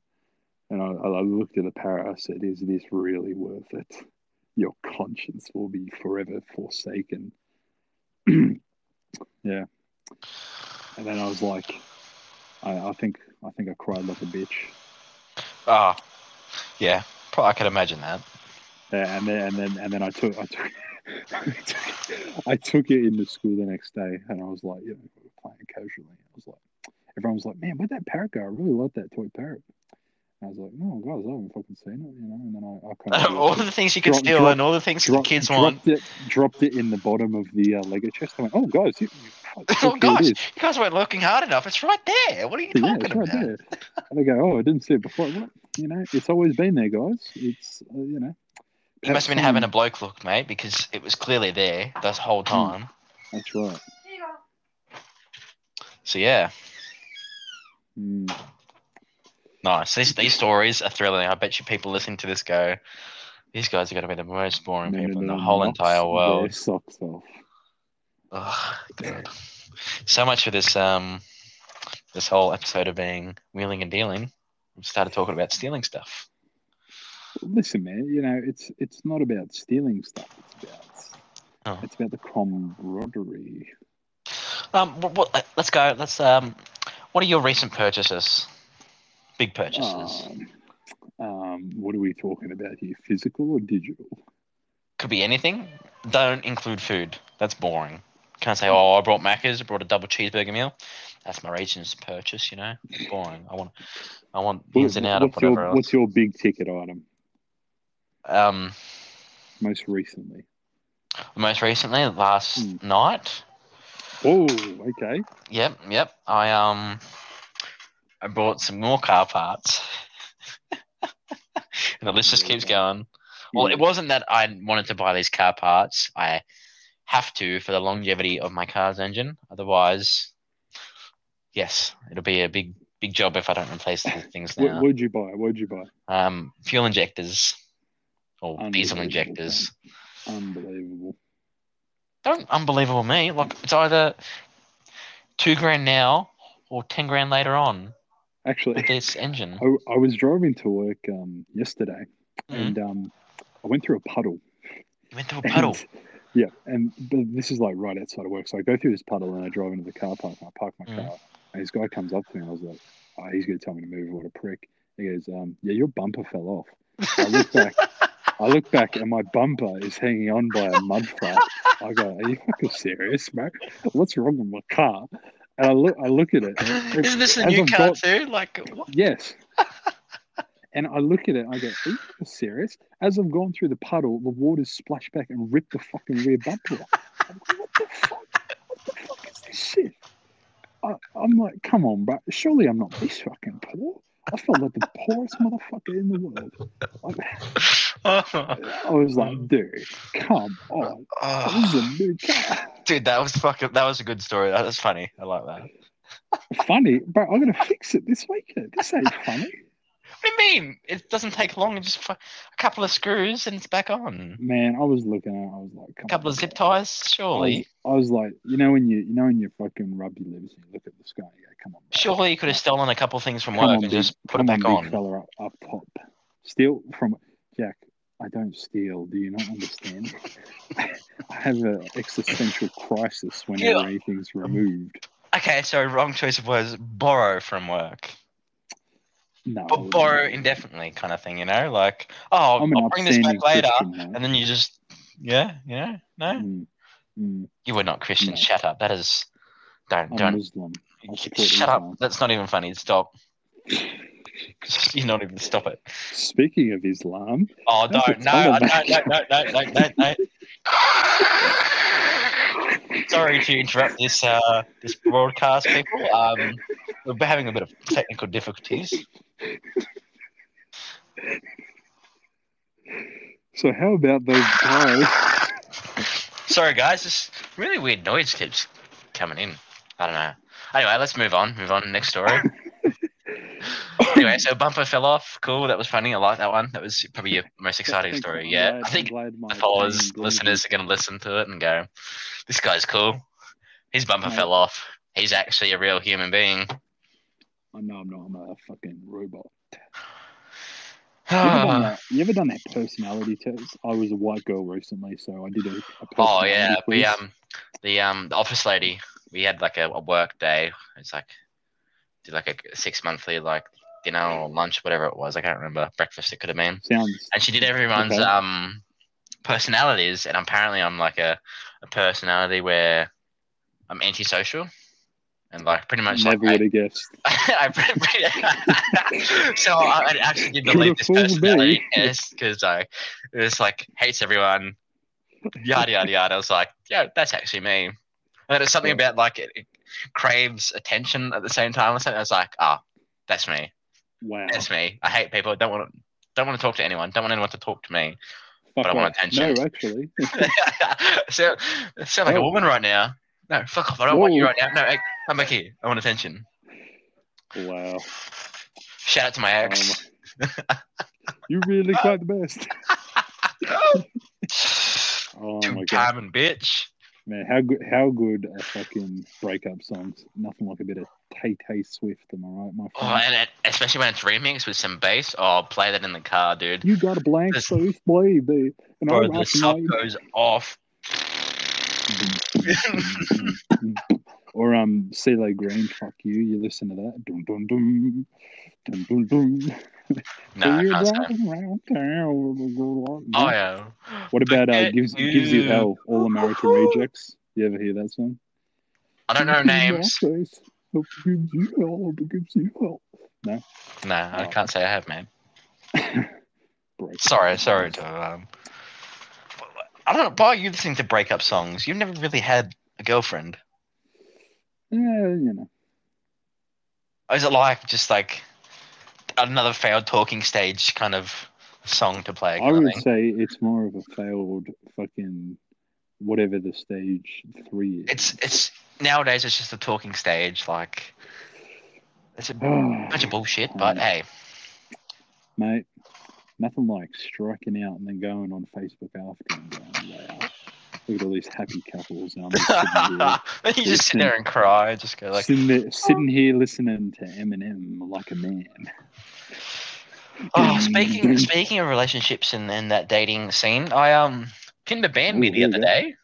Speaker 1: And I, I looked at the parrot. I said, "Is this really worth it? Your conscience will be forever forsaken." yeah. And then I was like, I, I think I think I cried like a bitch.
Speaker 2: Oh, yeah. Probably I could imagine that.
Speaker 1: Yeah, and then and then and then I took I took I took it into school the next day, and I was like, you know, playing casually. I was like, everyone was like, man, where'd that parrot go? I really like that toy parrot. I was like, "No, guys, I haven't fucking seen it," you know. And then I, I kind of
Speaker 2: all the things you
Speaker 1: Drop-
Speaker 2: steal and all the things
Speaker 1: drop-
Speaker 2: the kids want.
Speaker 1: dropped it, dropped it in the bottom of the uh, Lego chest. I went, "Oh, guys, you, you,
Speaker 2: Oh gosh, you guys weren't looking hard enough. It's right there. What are you
Speaker 1: Yeah,
Speaker 2: talking
Speaker 1: it's right
Speaker 2: about?
Speaker 1: there. And they go, "Oh, I didn't see it before." What? You know, it's always been there, guys. It's uh, you know.
Speaker 2: You must have been having a bloke look, mate, because it was clearly there this whole
Speaker 1: Hmm.
Speaker 2: time.
Speaker 1: That's right.
Speaker 2: So yeah,
Speaker 1: Mm.
Speaker 2: Nice. These these stories are thrilling. I bet you people listening to this go, these guys are going to be the most boring
Speaker 1: No, no,
Speaker 2: people in
Speaker 1: no,
Speaker 2: the whole entire world.
Speaker 1: Socks off.
Speaker 2: Oh, God. So much for this um this whole episode of being wheeling and dealing. We started talking about stealing stuff.
Speaker 1: Listen, man. You know, it's it's not about stealing stuff. It's about
Speaker 2: Oh.
Speaker 1: it's about the camaraderie.
Speaker 2: Um, what, let's go. Let's um, what are your recent purchases? Big purchases.
Speaker 1: Um, um, what are we talking about here? Physical or digital?
Speaker 2: Could be anything. Don't include food. That's boring. Can't say, oh, I brought Macca's, I brought a double cheeseburger meal. That's my recent purchase. You know, boring. I want, I want ins and out of
Speaker 1: what's your
Speaker 2: whatever
Speaker 1: what's your big ticket item.
Speaker 2: Um,
Speaker 1: most recently?
Speaker 2: most recently, last
Speaker 1: Hmm.
Speaker 2: night.
Speaker 1: Oh, okay.
Speaker 2: Yep, yep. I um, I bought some more car parts, and the list just keeps going. Well, it wasn't that I wanted to buy these car parts. I have to for the longevity of my car's engine. Otherwise, yes, it'll be a big, big job if I don't replace these things
Speaker 1: What,
Speaker 2: now.
Speaker 1: what'd you buy? What'd you buy?
Speaker 2: Um, fuel injectors or diesel injectors.
Speaker 1: Unbelievable.
Speaker 2: Don't unbelievable me. Like it's either two grand now or ten grand later on
Speaker 1: Actually,
Speaker 2: with this engine.
Speaker 1: I, I was driving to work um, yesterday,
Speaker 2: Mhm.
Speaker 1: and um, I went through a puddle.
Speaker 2: You went through a puddle.
Speaker 1: And- yeah, and but this is like right outside of work. So I go through this puddle and I drive into the car park and I park my
Speaker 2: Mm.
Speaker 1: car. And this guy comes up to me and I was like, oh, he's going to tell me to move. What a prick. He goes, um, yeah, your bumper fell off. I look back. I look back and my bumper is hanging on by a mud flap. I go, "Are you fucking serious, bro? What's wrong with my car?" And I look, I look at it.
Speaker 2: Isn't this a new
Speaker 1: I've
Speaker 2: car
Speaker 1: got-
Speaker 2: too? Like what?
Speaker 1: Yes. and I look at it I go, Are you serious? As I've gone through the puddle, the water's splashed back and ripped the fucking rear bumper off. I'm like, what the fuck? What the fuck is this shit? I, I'm like, come on, bro. Surely I'm not this fucking poor. I felt like the poorest motherfucker in the world. Like, I was like, dude, come on. Ah. This
Speaker 2: Oh,
Speaker 1: is a new
Speaker 2: dude, that was fucking. That was a good story. That was funny. I like that.
Speaker 1: Funny, but I'm going to fix it this weekend. This ain't funny.
Speaker 2: What do you mean? It doesn't take long. It's just a couple of screws and it's back on.
Speaker 1: Man, I was looking at. I was like,
Speaker 2: A couple
Speaker 1: on,
Speaker 2: of zip ties,
Speaker 1: I was,
Speaker 2: surely.
Speaker 1: I was like, you know, when you, you know, when you fucking rub your lips and you look at the sky you go, come on, bro.
Speaker 2: Surely you could have stolen a couple of things from
Speaker 1: Come
Speaker 2: work
Speaker 1: on,
Speaker 2: and
Speaker 1: big-
Speaker 2: just put it back
Speaker 1: on,
Speaker 2: on.
Speaker 1: big fella up, up top. Steal from Jack. I don't steal. Do you not understand? I have an existential crisis whenever
Speaker 2: Yeah.
Speaker 1: anything's removed.
Speaker 2: Okay, so wrong choice of words. Borrow from work.
Speaker 1: No,
Speaker 2: Or borrow indefinitely, kind of thing. You know, like oh,
Speaker 1: I'm
Speaker 2: I'll bring this back later,
Speaker 1: Christian,
Speaker 2: and then you just yeah, you know, no,
Speaker 1: Mm, mm,
Speaker 2: you were not Christian.
Speaker 1: No.
Speaker 2: Shut up. That is don't
Speaker 1: I'm
Speaker 2: don't
Speaker 1: Muslim.
Speaker 2: Shut up.
Speaker 1: Islam.
Speaker 2: That's not even funny. Stop. You're not even stop it.
Speaker 1: Speaking of Islam,
Speaker 2: Oh, don't.
Speaker 1: a
Speaker 2: No, I-
Speaker 1: Taliban.
Speaker 2: no, no, no, no, no, no. Sorry to interrupt this uh, this broadcast, people. Um, we're having a bit of technical difficulties.
Speaker 1: So how about those guys?
Speaker 2: Sorry, guys. This really weird noise keeps coming in. I don't know. Anyway, let's move on. Move on. Next story. anyway, so bumper fell off. Cool. That was funny. I like that one. That was probably your most exciting story. Yeah, I think the followers, listeners are going to listen to it and go, "This guy's cool. His bumper fell off. He's actually a real human being."
Speaker 1: I know I'm not. I'm a fucking. You ever, done that, you ever done that personality test? I was a white girl recently, so I did a, a
Speaker 2: oh yeah,
Speaker 1: quiz.
Speaker 2: the um, the um, the office lady. We had like a, a work day. It's like did like a six monthly like dinner or lunch, whatever it was. I can't remember. Breakfast it could have been.
Speaker 1: Sounds
Speaker 2: and she did everyone's
Speaker 1: Okay.
Speaker 2: um personalities and apparently i'm like a, a personality where i'm antisocial and like pretty much like
Speaker 1: Never would have guessed.
Speaker 2: I pretty, so I I'd actually give the
Speaker 1: Coulda
Speaker 2: this personality test because I it was like hates everyone, yada yada yada. I was like, yeah, that's actually me. And it's something about like it, it craves attention at the same time or something. I was like, ah, that's me.
Speaker 1: Wow.
Speaker 2: That's me. I hate people. Don't want to. Don't want to talk to anyone. Don't want anyone to talk to me.
Speaker 1: Fuck
Speaker 2: I want attention.
Speaker 1: No, actually.
Speaker 2: so, sound like a
Speaker 1: Oh.
Speaker 2: woman right now. No, fuck off. I don't want you right now. No, hey, come back here. I want attention.
Speaker 1: wow.
Speaker 2: Shout out to my ex.
Speaker 1: Um, you really quite the best. Oh
Speaker 2: Two
Speaker 1: my god,
Speaker 2: timing bitch.
Speaker 1: man! How good? How good are fucking breakup songs? Nothing like a bit of Tay Tay Swift. Am I right, my
Speaker 2: oh,
Speaker 1: friend?
Speaker 2: Oh, and it, especially when it's remixed with some bass. Oh, I'll play that in the car, dude.
Speaker 1: you got a blank
Speaker 2: This-
Speaker 1: face, baby, and
Speaker 2: Bro,
Speaker 1: I'm
Speaker 2: the sub goes off.
Speaker 1: or um, CeeLo Green, fuck you. You listen to that? Dum dum dum, dum dum dum.
Speaker 2: No, I
Speaker 1: You're
Speaker 2: can't say.
Speaker 1: driving around town.
Speaker 2: Oh yeah.
Speaker 1: What about uh, gives gives you hell? All American rejects. You ever hear that song?
Speaker 2: I don't know names.
Speaker 1: Gives you hell, gives you hell.
Speaker 2: No, I can't say I have, man. Sorry, sorry to um. I don't know. Why are you listening to breakup songs? You've never really had a girlfriend.
Speaker 1: Yeah, you know.
Speaker 2: Or is it like just like another failed talking stage kind of song to play?
Speaker 1: I would say it's more of a failed fucking whatever the stage three is.
Speaker 2: It's it's nowadays it's just a talking stage. Like it's a bunch of bullshit. But hey,
Speaker 1: Mate, nothing like striking out and then going on Facebook after and going, wow, look at all these happy couples. And I'm just sitting here,
Speaker 2: you just sit there and cry. Just go like,
Speaker 1: sitting, there, sitting here listening to Eminem like a man.
Speaker 2: oh, speaking speaking of relationships and, and that dating scene, I um Tinder banned me the other day.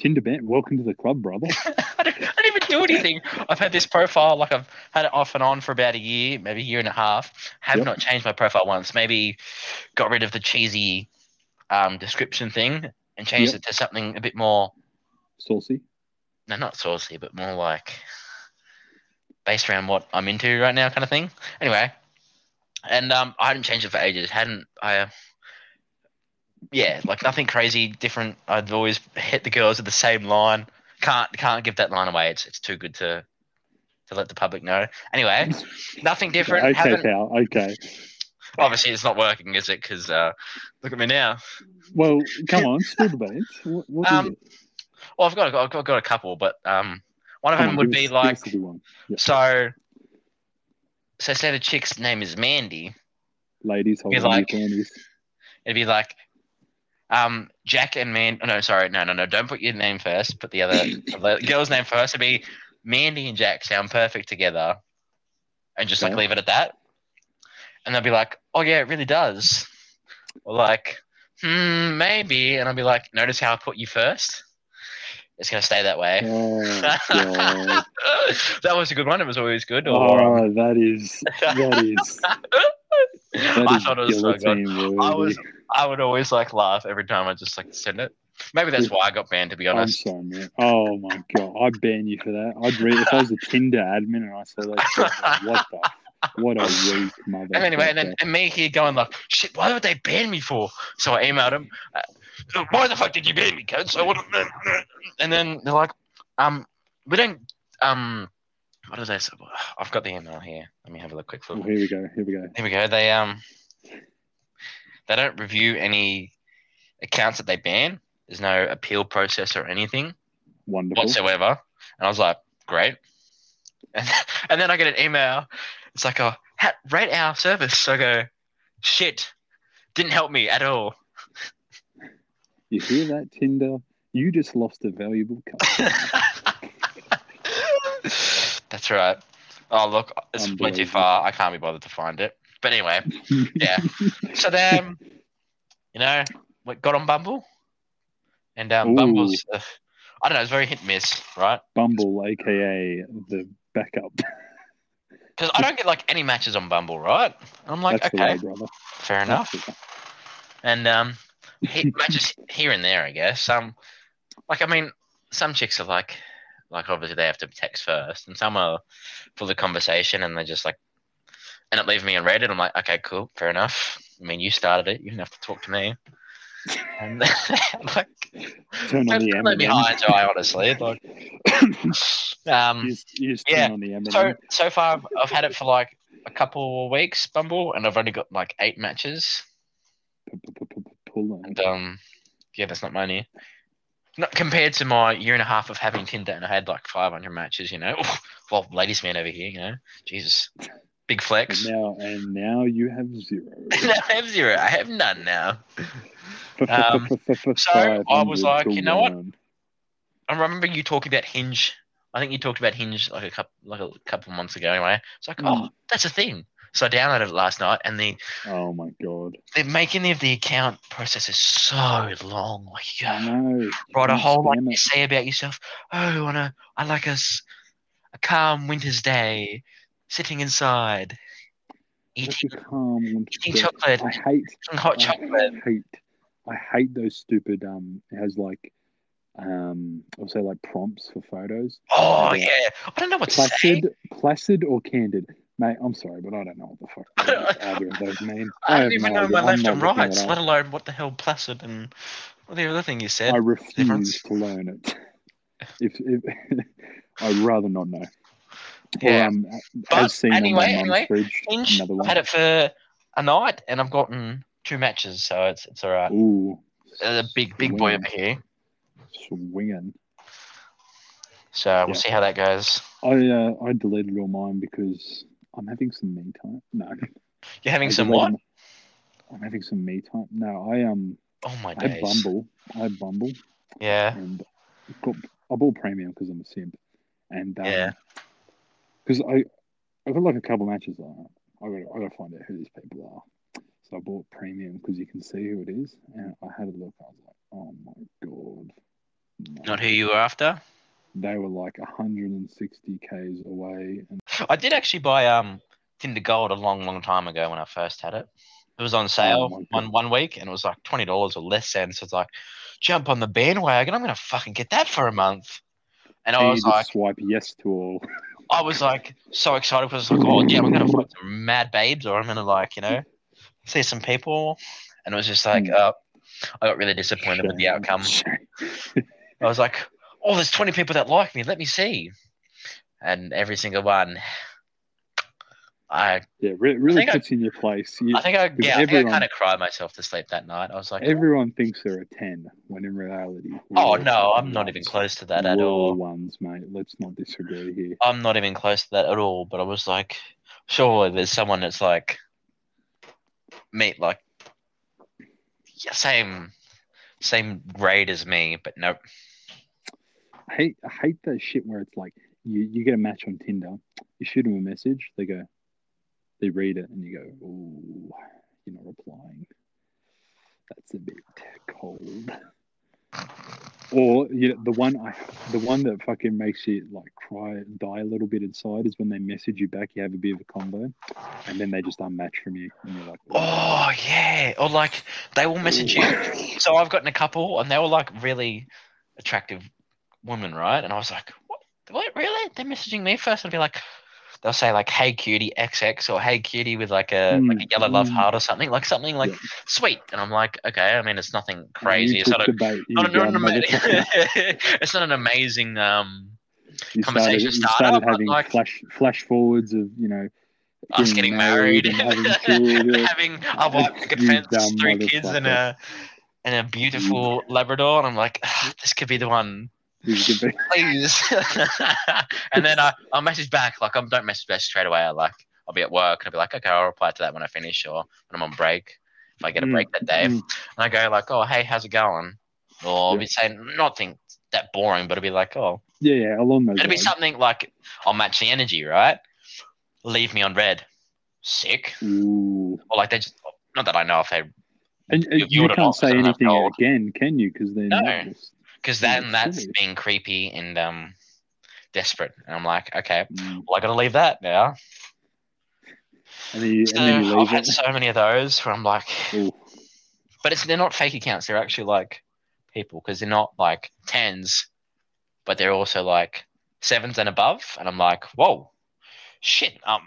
Speaker 1: Tinder band, welcome to the club, brother.
Speaker 2: I don't, I don't even do anything. I've had this profile, like I've had it off and on for about a year, maybe a year and a half. Have
Speaker 1: Yep.
Speaker 2: not changed my profile once. Maybe got rid of the cheesy um, description thing and changed
Speaker 1: Yep.
Speaker 2: it to something a bit more,
Speaker 1: Saucy.
Speaker 2: no, not saucy, but more like based around what I'm into right now, kind of thing. Anyway, and um, I hadn't changed it for ages. Hadn't I? Yeah, like nothing crazy different. I'd always hit the girls with the same line. Can't can't give that line away. It's it's too good to to let the public know. Anyway, nothing different.
Speaker 1: Okay,
Speaker 2: Haven't,
Speaker 1: pal. Okay.
Speaker 2: obviously, it's not working, is it? Because uh, look at me now.
Speaker 1: Well, come on, spill the beans. What, what is
Speaker 2: Um,
Speaker 1: it?
Speaker 2: Well, I've got I've got, I've got a couple, but um, one of
Speaker 1: Come
Speaker 2: them
Speaker 1: on,
Speaker 2: would be
Speaker 1: us-
Speaker 2: like
Speaker 1: us the good one. Yeah.
Speaker 2: so. So say the chick's name is Mandy.
Speaker 1: Ladies, hold on
Speaker 2: like-. It'd be like, um, Jack and Man. oh, No, sorry, no, no, no. Don't put your name first. Put the other the girl's name first. It'd be Mandy and Jack sound perfect together, and just like leave it at that. And they'll be like, "Oh yeah, it really does." Or like, "Hmm, maybe." And I'll be like, "Notice how I put you first? It's gonna stay that way."
Speaker 1: Oh,
Speaker 2: that was a good one. It was always good. Or,
Speaker 1: Oh, that is that is that
Speaker 2: I thought it was so good. I was I would always like laugh every time I just like send it. Maybe that's why I got banned to be
Speaker 1: I'm
Speaker 2: honest.
Speaker 1: sorry, man. Oh my god, I'd ban you for that. I'd read if I was a Tinder admin and I saw that. shit, I'd be like, what the? What a weak mother.
Speaker 2: And anyway, and then and me here going like, shit, why would they ban me for? So I emailed him, uh, why the fuck did you ban me, kid? So what? And then they're like, um, we don't, um, what did they say? I've got the email here. Let me have a look quick. Look.
Speaker 1: here we go. Here we go.
Speaker 2: Here we go. They um, they don't review any accounts that they ban. There's no appeal process or anything.
Speaker 1: Wonderful.
Speaker 2: whatsoever. And I was like, great. And, and then I get an email. It's like, oh, ha- rate our service. So I go, shit, didn't help me at all.
Speaker 1: You hear that, Tinder? You just lost a valuable customer.
Speaker 2: That's right. Oh, look, it's way too far. I can't be bothered to find it. But anyway, yeah. So then, you know, we got on Bumble. And um,
Speaker 1: Ooh.
Speaker 2: Bumble's, uh, I don't know, it's very hit and miss, right?
Speaker 1: Bumble, aka the backup.
Speaker 2: Because I don't get like any matches on Bumble, right? I'm like,
Speaker 1: That's
Speaker 2: okay,
Speaker 1: way,
Speaker 2: fair enough.
Speaker 1: That's
Speaker 2: and um, he, matches here and there, I guess. Um, like I mean, some chicks are like, like obviously they have to text first, and some are full of conversation and they just like end up leaving me and I'm like, okay, cool, fair enough. I mean, you started it, you didn't have to talk to me. And like,
Speaker 1: Turn on the
Speaker 2: let me high and dry, honestly. Like, um,
Speaker 1: You you
Speaker 2: yeah,
Speaker 1: on the Eminem.
Speaker 2: so so far I've, I've had it for like a couple of weeks, Bumble, and I've only got like eight matches. And um, yeah, that's not money. Not compared to my year and a half of having Tinder, and I had like 500 matches. You know, well, ladies man over here. You know, Jesus, big
Speaker 1: And
Speaker 2: flex.
Speaker 1: now, and now you have zero.
Speaker 2: I have zero. I have none now. Um, so I was like, you know what? I remember you talking about Hinge. I think you talked about Hinge like a couple like a couple of months ago. Anyway, it's like,
Speaker 1: Mm.
Speaker 2: oh, that's a thing. So I downloaded it last night, and the
Speaker 1: Oh my god.
Speaker 2: the making of the account process is so long. Like you
Speaker 1: know.
Speaker 2: write a whole like essay about yourself. Oh, on a I like a, a calm winter's day, sitting inside, eating
Speaker 1: a calm one.
Speaker 2: eating chocolate,
Speaker 1: I hate
Speaker 2: hot chocolate.
Speaker 1: I hate I hate those stupid um it has like um I'll say like prompts for photos.
Speaker 2: Oh
Speaker 1: Yeah.
Speaker 2: I don't know what to say.
Speaker 1: Placid placid or candid. Mate, I'm sorry, but I don't know what the fuck either of those mean.
Speaker 2: I
Speaker 1: have
Speaker 2: don't even
Speaker 1: no
Speaker 2: know
Speaker 1: idea.
Speaker 2: my
Speaker 1: I'm
Speaker 2: left and rights, let alone what the hell placid and what the other thing you said.
Speaker 1: I refuse
Speaker 2: difference.
Speaker 1: to learn it. If, if I'd rather not know.
Speaker 2: Yeah.
Speaker 1: Or, um,
Speaker 2: But
Speaker 1: as seen
Speaker 2: anyway, anyway,
Speaker 1: mum's fridge,
Speaker 2: Hinge,
Speaker 1: another
Speaker 2: I've
Speaker 1: one.
Speaker 2: had it for a night, and I've gotten two matches, so it's it's alright.
Speaker 1: Ooh,
Speaker 2: A big big boy
Speaker 1: swinging,
Speaker 2: over here,
Speaker 1: swinging.
Speaker 2: so
Speaker 1: Yeah.
Speaker 2: we'll see how that goes.
Speaker 1: I uh, I deleted all mine because I'm having some me time. No,
Speaker 2: You're having
Speaker 1: I
Speaker 2: some what?
Speaker 1: my- I'm having some me time. No, I um
Speaker 2: Oh my
Speaker 1: I
Speaker 2: days.
Speaker 1: Bumble. I Bumble,
Speaker 2: Yeah,
Speaker 1: and got, I bought premium because I'm a simp, and um,
Speaker 2: Yeah.
Speaker 1: Because I I got like a couple matches. Like, I got I got to find out who these people are. So I bought premium because you can see who it is, and I had a look. I was like, oh my god, no.
Speaker 2: not who you were after.
Speaker 1: They were like 160 k's away, and
Speaker 2: I did actually buy um Tinder Gold a long, long time ago when I first had it. It was on sale
Speaker 1: God.
Speaker 2: one one week, and it was like twenty dollars or less. And so it's like, jump on the bandwagon. I'm gonna fucking get that for a month. And I was like,
Speaker 1: swipe yes to all.
Speaker 2: I was like so excited because I was like, oh yeah, I'm gonna find some mad babes, or I'm gonna like you know see some people. And it was just like,
Speaker 1: Hmm.
Speaker 2: uh, I got really disappointed with the outcome. I was like, oh, there's 20 people that like me. Let me see. And every single one, I,
Speaker 1: Yeah, re- really
Speaker 2: I-
Speaker 1: puts you in your place. You,
Speaker 2: I think I, yeah, I, think I kind of cried myself to sleep that night. I was like,
Speaker 1: everyone thinks they're a 10 when in reality.
Speaker 2: oh no, I'm not even close to that at
Speaker 1: all
Speaker 2: all.
Speaker 1: ones, mate. Let's not disagree here.
Speaker 2: I'm not even close to that at all. But I was like, surely there's someone that's like, me, like, yeah, same, same grade as me, but nope.
Speaker 1: I hate, I hate that shit where it's like you, you get a match on Tinder, you shoot them a message, they go, they read it, and you go, "Ooh, you're not replying. That's a bit cold." Or you know, the one I, the one that fucking makes you like cry, and die a little bit inside is when they message you back. You have a bit of a combo, and then they just unmatch from you, and you're like,
Speaker 2: Oh yeah, or like they will message you. So I've gotten a couple, and they were like really attractive women, right? And I was like, what? What? Really? They're messaging me first? I'd be like, they'll say like, "Hey cutie XX" or "Hey cutie" with like a like a
Speaker 1: Mm,
Speaker 2: yellow love
Speaker 1: mm.
Speaker 2: heart or something, like something like
Speaker 1: Yeah.
Speaker 2: sweet. And I'm like, okay. I mean, it's nothing crazy. It's not a not, an
Speaker 1: dumb
Speaker 2: ama- it's not an amazing um
Speaker 1: you
Speaker 2: conversation
Speaker 1: started, you
Speaker 2: starter,
Speaker 1: started having
Speaker 2: like-
Speaker 1: flash flash forwards of you know
Speaker 2: us getting married,
Speaker 1: and having
Speaker 2: having a white picket fence, three kids, and a and a beautiful Labrador, and I'm like, "Ah, this could be the one,
Speaker 1: You
Speaker 2: please. and then I I'll message back, like I don't message back straight away. I like I'll be at work and I'll be like, okay, I'll reply to that when I finish or when I'm on break. If I get a
Speaker 1: Mm,
Speaker 2: break that day,
Speaker 1: mm.
Speaker 2: and I go like, oh hey, how's it going? Or I'll
Speaker 1: Yeah.
Speaker 2: be saying nothing that boring, but it'll be like, oh,
Speaker 1: Yeah, yeah, along those
Speaker 2: It'd be something like I'll match the energy, right? Leave me on read. Sick.
Speaker 1: Ooh.
Speaker 2: Or like they just not that I know if they
Speaker 1: And,
Speaker 2: You- you
Speaker 1: can't say anything again, can you? Because they're
Speaker 2: No.
Speaker 1: just.
Speaker 2: Because then that's being creepy and um desperate. And I'm like, okay,
Speaker 1: Mm.
Speaker 2: well I gotta leave that now.
Speaker 1: And then you,
Speaker 2: So
Speaker 1: and then you
Speaker 2: I've
Speaker 1: leave
Speaker 2: had so many of those where I'm like
Speaker 1: Ooh.
Speaker 2: but it's they're not fake accounts, they're actually like people because they're not like tens, but they're also like sevens and above, and I'm like, whoa, shit. Um,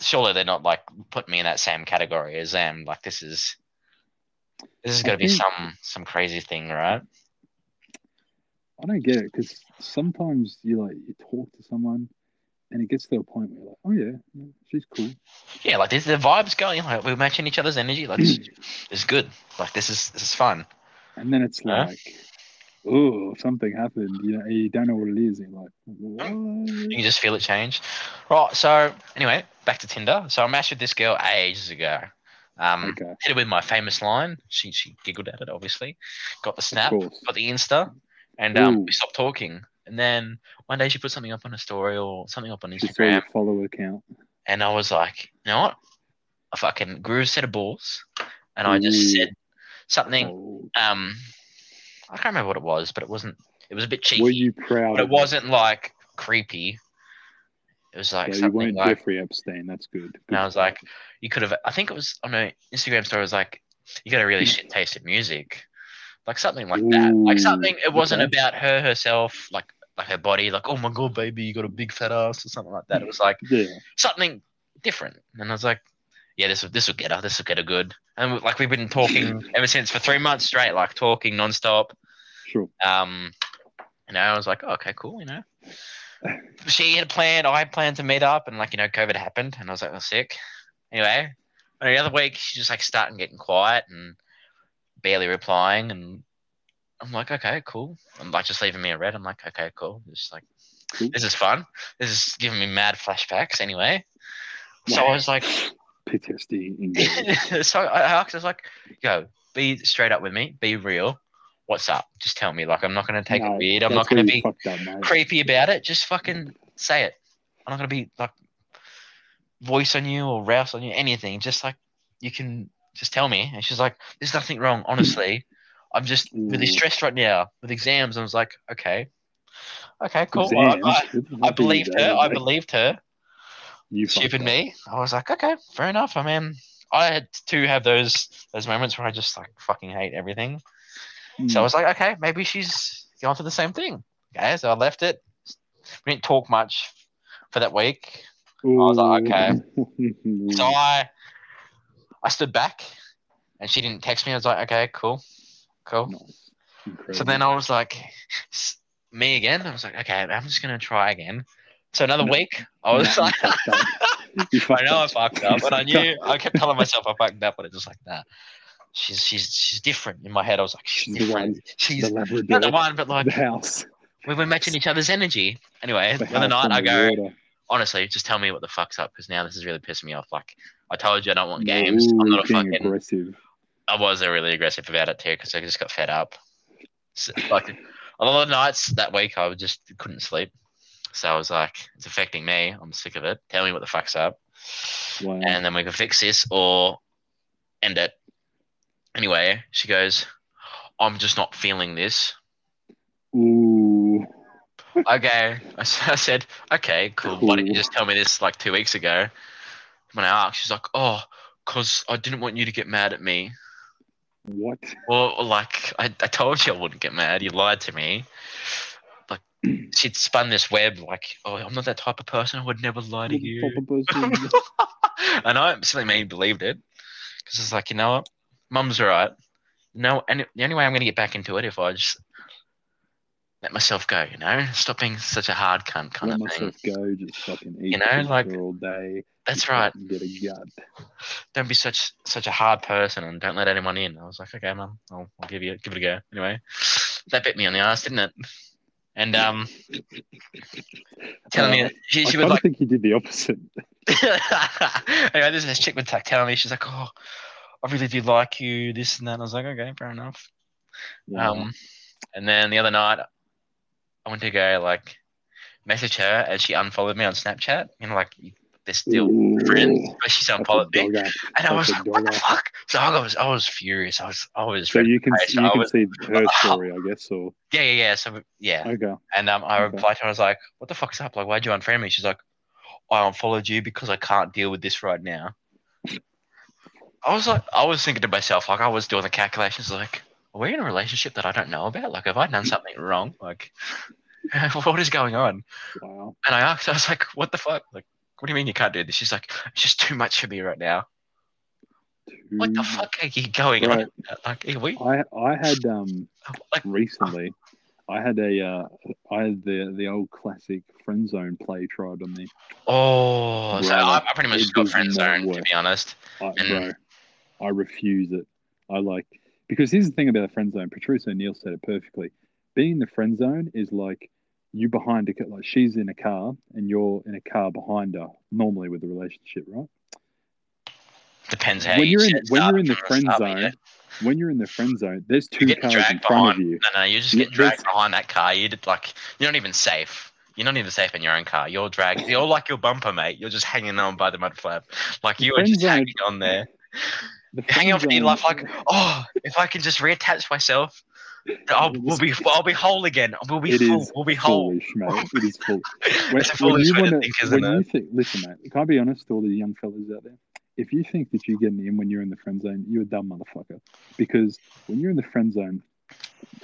Speaker 2: surely they're not like putting me in that same category as them. Like this is this is
Speaker 1: I
Speaker 2: gonna be some some crazy thing, right?
Speaker 1: I don't get it because sometimes you like you talk to someone and it gets to a point where you're like, oh yeah, yeah she's cool.
Speaker 2: Yeah, like there's the vibes going. Like we're matching each other's energy. Like it's, good. Like this is this is fun.
Speaker 1: And then it's
Speaker 2: Huh?
Speaker 1: like, oh, something happened. You know, you don't know what it is. You're like, what?
Speaker 2: You can just feel it change. Right. So anyway, back to Tinder. So I matched with this girl ages ago. Um,
Speaker 1: Okay,
Speaker 2: hit it with my famous line. She she giggled at it, obviously. Got the snap, got the Insta, and um,
Speaker 1: Ooh.
Speaker 2: we stopped talking. And then one day she put something up on a story or something up on
Speaker 1: She saw your
Speaker 2: Instagram,
Speaker 1: follower count.
Speaker 2: and I was like, you know what? I fucking grew a set of balls, and I just
Speaker 1: Ooh.
Speaker 2: said something.
Speaker 1: Oh,
Speaker 2: Um, I can't remember what it was, but it wasn't. It was a bit cheeky,
Speaker 1: were you proud?
Speaker 2: but it wasn't like creepy. It was like
Speaker 1: So you
Speaker 2: something
Speaker 1: weren't
Speaker 2: like
Speaker 1: Jeffrey Epstein. That's good.
Speaker 2: And I was like, you could have. I think it was on a Instagram story. It was like, you got a really shit taste in music, like something like that. Like something. It wasn't
Speaker 1: okay.
Speaker 2: about her herself, like like her body, like oh my god, baby, you got a big fat ass or something like that. It was like
Speaker 1: yeah,
Speaker 2: something different, and I was like, yeah, this will this will get her. This will get her good. And like we've been talking ever since for three months straight, like talking nonstop.
Speaker 1: sure.
Speaker 2: Um, you know, I was like, oh, okay, cool, you know. She had planned, I had planned to meet up, and like, you know, COVID happened, and I was like, oh, sick. Anyway, and the other week, she's just like starting getting quiet and barely replying, and I'm like, okay, cool. I'm like, just leaving me a read. I'm like, okay, cool. Just like,
Speaker 1: Cool.
Speaker 2: this is fun. This is giving me mad flashbacks. Anyway, so I was like,
Speaker 1: PTSD.
Speaker 2: so I asked, I was like, yo, be straight up with me, be real. What's up? Just tell me. Like, I'm not gonna take
Speaker 1: No,
Speaker 2: it weird. I'm not gonna be
Speaker 1: up,
Speaker 2: creepy about it. Just fucking say it. I'm not gonna be like voice on you or rouse on you, anything. Just like you can just tell me. And she's like, There's nothing wrong, honestly. I'm just really stressed right now with exams. And I was like, Okay. Okay, cool. I, I, I
Speaker 1: fuck are you
Speaker 2: believed her. I believed her.
Speaker 1: You
Speaker 2: Stupid me. I was like, okay, fair enough. I mean, I had to have those those moments where I just like fucking hate everything. So I
Speaker 1: Mm.
Speaker 2: was like, okay, maybe she's going for the same thing. Okay, so I left it. We didn't talk much for that week. I was like, okay. So I I stood back and she didn't text me. I was like, okay, cool. Cool.
Speaker 1: Incredible.
Speaker 2: So then I was like, me again. I was like, okay, I'm just gonna try again. So another
Speaker 1: No.
Speaker 2: week, I was
Speaker 1: Nah, you
Speaker 2: like,
Speaker 1: up.
Speaker 2: I know I fucked up, and I knew. I kept telling myself I fucked up, but it's just like that. She's she's she's different in my head. I was like, she's,
Speaker 1: the
Speaker 2: different.
Speaker 1: one.
Speaker 2: She's
Speaker 1: the
Speaker 2: not the one, but like
Speaker 1: the house,
Speaker 2: we were matching each other's energy. Anyway,
Speaker 1: the
Speaker 2: the other night I go,
Speaker 1: water.
Speaker 2: honestly, just tell me what the fuck's up because now this is really pissing me off. Like I told you, I don't want games. I'm not a fucking.
Speaker 1: aggressive.
Speaker 2: I was uh, really aggressive about it too because I just got fed up. So, like a lot of nights that week, I just couldn't sleep. So I was like, it's affecting me. I'm sick of it. Tell me what the fuck's up,
Speaker 1: Wow.
Speaker 2: and then we can fix this or end it. Anyway, she goes, I'm just not feeling this.
Speaker 1: Ooh.
Speaker 2: Okay. I said, okay, cool. Why didn't you just tell me this like two weeks ago? When I asked, she's like, oh, because I didn't want you to get mad at me.
Speaker 1: What?
Speaker 2: Well, like, I, I told you I wouldn't get mad. You lied to me. Like, she'd spun this web, like, oh, I'm not that type of person. I would never lie to you. And I silly me believed it because it's like, you know what? Mum's right. No, and the only way I'm going to get back into it if I just let myself go, you know? Stop being such a hard cunt kind
Speaker 1: Let
Speaker 2: of thing.
Speaker 1: Let myself go. Just fucking eat
Speaker 2: You know, like-
Speaker 1: all day.
Speaker 2: That's right.
Speaker 1: Get a gut.
Speaker 2: don't be such such a hard person and don't let anyone in. I was like, okay, mum, I'll, I'll give you give it a go. Anyway, that bit me on the ass, didn't it? And um, telling
Speaker 1: Uh,
Speaker 2: me she,
Speaker 1: I
Speaker 2: she
Speaker 1: kind
Speaker 2: was like,
Speaker 1: think he did the opposite.
Speaker 2: anyway, this this chick was like telling me she's like, oh, I really do like you, this and that. And I was like, okay, fair enough.
Speaker 1: Wow.
Speaker 2: Um, and then the other night, I went to go like message her, and she unfollowed me on Snapchat. You know, like they're still
Speaker 1: Ooh.
Speaker 2: friends, but she's
Speaker 1: That's
Speaker 2: unfollowed me. And I was like, what the fuck? So I was, I was furious. I was, I was.
Speaker 1: So you can you can
Speaker 2: was-
Speaker 1: see her story, I guess, or
Speaker 2: yeah, yeah, yeah. So yeah,
Speaker 1: okay.
Speaker 2: and um, I
Speaker 1: Okay.
Speaker 2: replied to her. I was like, "What the fuck's up? Like, why'd you unfriend me?" She's like, "I unfollowed you because I can't deal with this right now." I was like, I was thinking to myself, like, I was doing the calculations, like, are we in a relationship that I don't know about? Like, have I done something wrong? Like, what is going on?
Speaker 1: Wow.
Speaker 2: And I asked, I was like, what the fuck? Like, what do you mean you can't do this? She's like, it's just too much for me right now. What the fuck are you going
Speaker 1: Right.
Speaker 2: on? Like, are we,
Speaker 1: I I had um
Speaker 2: like,
Speaker 1: recently, I had a uh, I had the the old classic friend zone play tried on me.
Speaker 2: oh, so I, I pretty much got friend zone, to be honest.
Speaker 1: I,
Speaker 2: And-
Speaker 1: bro, I refuse it. I like because here's the thing about the friend zone. Patrice O'Neal said it perfectly. Being in the friend zone is like you behind a like she's in a car and you're in a car behind her. Normally with a relationship, right?
Speaker 2: Depends how
Speaker 1: when
Speaker 2: you
Speaker 1: you're in when you're in the friend
Speaker 2: start,
Speaker 1: zone,
Speaker 2: yeah.
Speaker 1: when you're in the friend zone, there's two cars in front
Speaker 2: behind.
Speaker 1: of you.
Speaker 2: No, no, you're just getting dragged
Speaker 1: there's-
Speaker 2: behind that car. You did like you're not even safe. You're not even safe in your own car. You're dragged. You're like your bumper, mate. You're just hanging on by the mud flap. Like you are just
Speaker 1: zone-
Speaker 2: hanging on there.
Speaker 1: The
Speaker 2: hanging on for dear life, like, oh, if I can just reattach myself, I'll, we'll be, I'll be whole again. We'll be
Speaker 1: It
Speaker 2: full. We'll be whole.
Speaker 1: foolish, mate. It is foolish. When,
Speaker 2: it's a
Speaker 1: when you wanna-
Speaker 2: think, isn't
Speaker 1: when
Speaker 2: it?
Speaker 1: you think, listen, mate. Can I be honest to all the young fellas out there? If you think that you're getting in when you're in the friend zone, you're a dumb motherfucker. Because when you're in the friend zone,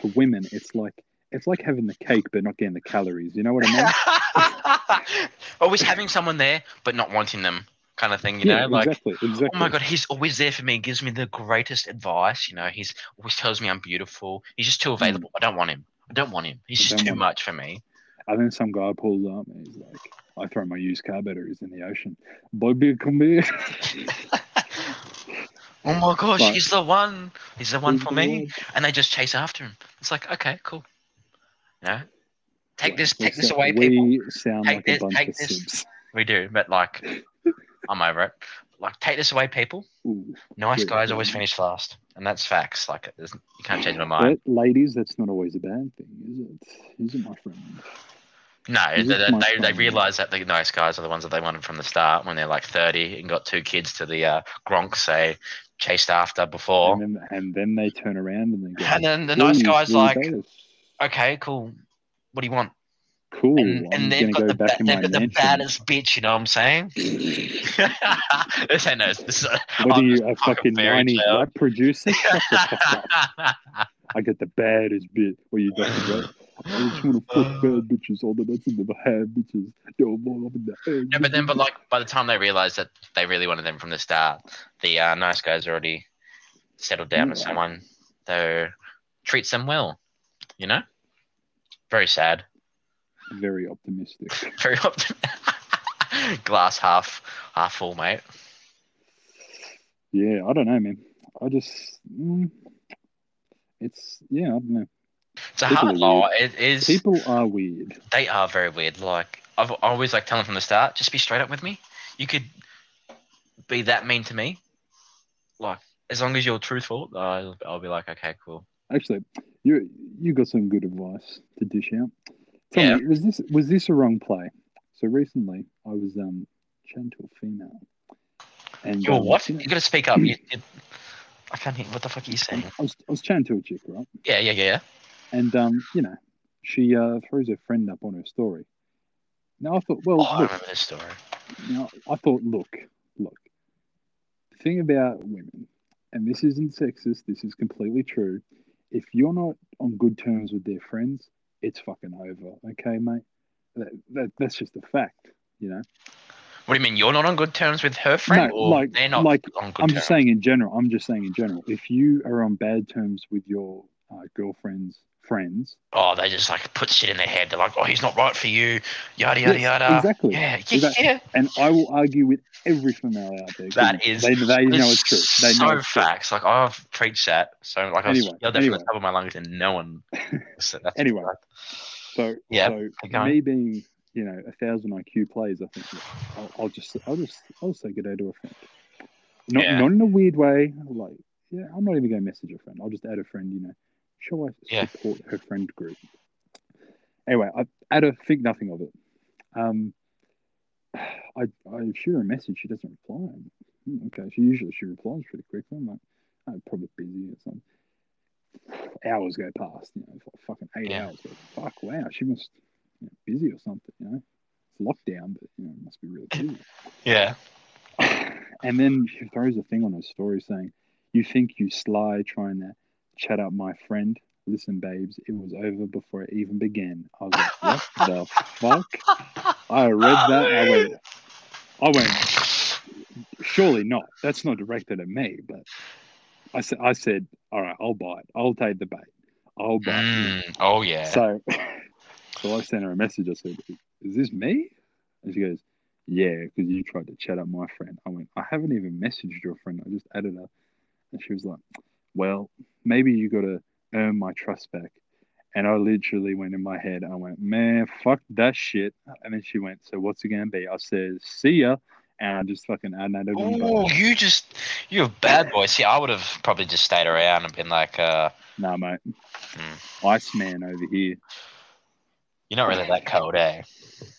Speaker 1: to women, it's like it's like having the cake but not getting the calories. You know what I mean?
Speaker 2: Always having someone there, but not wanting them, kind of thing. You
Speaker 1: yeah,
Speaker 2: know, like.
Speaker 1: exactly, exactly.
Speaker 2: Oh my god, he's always there for me, gives me the greatest advice. You know, he's always tells me I'm beautiful. He's just too available. I don't want him. I don't want him. He's just
Speaker 1: Hmm.
Speaker 2: too much for me.
Speaker 1: And then some guy pulls up and he's like, "I throw my used car batteries in the ocean." Bobby, come here.
Speaker 2: Oh my gosh,
Speaker 1: But-
Speaker 2: he's the one. He's the one for me.
Speaker 1: Like,
Speaker 2: And they just chase after him. It's like, okay, cool. You know, take this, take this away,
Speaker 1: we
Speaker 2: people.
Speaker 1: sound
Speaker 2: Take
Speaker 1: like
Speaker 2: this-
Speaker 1: a bunch
Speaker 2: take
Speaker 1: of
Speaker 2: this. We do, but like, I'm over it. Like, take this away, people.
Speaker 1: Ooh.
Speaker 2: Nice
Speaker 1: Yeah,
Speaker 2: guys always finish last, and that's facts. Like, you can't change my mind.
Speaker 1: But ladies, that's not always a bad thing, is it? Is it, my friend?
Speaker 2: No,
Speaker 1: Is
Speaker 2: they, they, they realize that the nice guys are the ones that they wanted from the start when they're like 30 and got two kids to the uh, Gronks they chased after before.
Speaker 1: And then, and then they turn around and they go,
Speaker 2: And then the nice guy's like, okay, cool. What do you want?
Speaker 1: Cool.
Speaker 2: And, and they've got,
Speaker 1: go
Speaker 2: the,
Speaker 1: back
Speaker 2: ba- they've got the baddest bitch, you know what I'm saying? this ain't no, this is a,
Speaker 1: What are you, a
Speaker 2: fucking
Speaker 1: fucking
Speaker 2: fairy
Speaker 1: 90s rap producer? Shut the fuck up. I get the baddest bitch. What you talking about? I just want to fuck bad bitches. Although that's never had bitches. Yo, more up in the head.
Speaker 2: No, but then, but like by the time they realize that they really wanted them from the start, the uh, nice guys already settled down with someone that treats them well. You know, very sad,
Speaker 1: Very optimistic.
Speaker 2: very optimistic. Glass half half full, mate.
Speaker 1: Yeah, I don't know, man. I just, mm, it's yeah, I don't know.
Speaker 2: It's a
Speaker 1: People
Speaker 2: hard law. It is.
Speaker 1: People are weird.
Speaker 2: They are very weird. Like I've always like telling from the start, just be straight up with me. You could be that mean to me, like as long as you're truthful, I'll, I'll be like, okay, cool.
Speaker 1: Actually, you you got some good advice to dish out. Tell
Speaker 2: Yeah.
Speaker 1: me, was this was this a wrong play? So recently, I was um chatting to a female, and
Speaker 2: You're
Speaker 1: um,
Speaker 2: what?
Speaker 1: you know,
Speaker 2: You gotta speak up. You, you, I can't hear. What the fuck are you saying?
Speaker 1: I was I was chatting to a chick, right?
Speaker 2: Yeah, yeah, yeah.
Speaker 1: And um, you know, she uh throws her friend up on her story. Now I thought, well,
Speaker 2: Oh, I
Speaker 1: look,
Speaker 2: remember this story.
Speaker 1: Now, I thought, look, look. The thing about women, and this isn't sexist, this is completely true. If you're not on good terms with their friends, it's fucking over. Okay, mate? That, that, that's just a fact, you know?
Speaker 2: What do you mean? You're not on good terms with her friend,
Speaker 1: No,
Speaker 2: or
Speaker 1: like-
Speaker 2: they're not
Speaker 1: like,
Speaker 2: on good
Speaker 1: I'm
Speaker 2: terms?
Speaker 1: just saying in general. I'm just saying in general. If you are on bad terms with your uh, girlfriend's friends,
Speaker 2: Oh, they just like put shit in their head. They're like, oh, he's not right for you. Yada yada
Speaker 1: Yes,
Speaker 2: yada.
Speaker 1: exactly.
Speaker 2: Yeah, yeah,
Speaker 1: Exactly.
Speaker 2: yeah.
Speaker 1: and I will argue with every female out there.
Speaker 2: That is.
Speaker 1: They, they know
Speaker 2: it's
Speaker 1: true. They
Speaker 2: so
Speaker 1: know it's true.
Speaker 2: facts. Like I've preached that. So like I was
Speaker 1: Anyway,
Speaker 2: yelled from the top of my lungs, and no one. so
Speaker 1: Anyway.
Speaker 2: right.
Speaker 1: So,
Speaker 2: Yeah,
Speaker 1: so me being, you know, a thousand IQ plays, I think I'll, I'll just, I'll just, I'll say good day to a friend. Not,
Speaker 2: Yeah.
Speaker 1: not in a weird way. Like, yeah, I'm not even going to message a friend. I'll just add a friend. You know, show I
Speaker 2: Yeah.
Speaker 1: support her friend group. Anyway, I add a think nothing of it. Um, I I shoot her a message. She doesn't reply. Hmm, Okay, she usually she replies pretty quickly. I'm like, I'm probably busy or something. Hours go past, you know, f- fucking eight
Speaker 2: Yeah.
Speaker 1: hours. Go, Fuck, wow, she must you know, busy or something. You know, it's lockdown, but you know, it must be really busy.
Speaker 2: Yeah.
Speaker 1: and then she throws a thing on her story saying, "You think you sly trying to chat up my friend? listen, babes, it was over before it even began. I was like, what the fuck? I read that. I went, I went, surely not. That's not directed at me. But I said, I said, all right, I'll buy it. I'll take the bait. I'll buy it.
Speaker 2: Mm, oh yeah.
Speaker 1: So, so I sent her a message. I said, is this me? And she goes, yeah, because you tried to chat up my friend. I went, I haven't even messaged your friend. I just added her. And she was like, well, maybe you got to earn my trust back. And I literally went in my head, I went, man, fuck that shit. And then she went, so what's it going to be? I said, see ya. And I just fucking added it.
Speaker 2: Oh, you just, you're a bad boy. See, I would have probably just stayed around and been like, uh,
Speaker 1: Nah, mate.
Speaker 2: Hmm.
Speaker 1: Iceman over here.
Speaker 2: you're not really that cold, eh?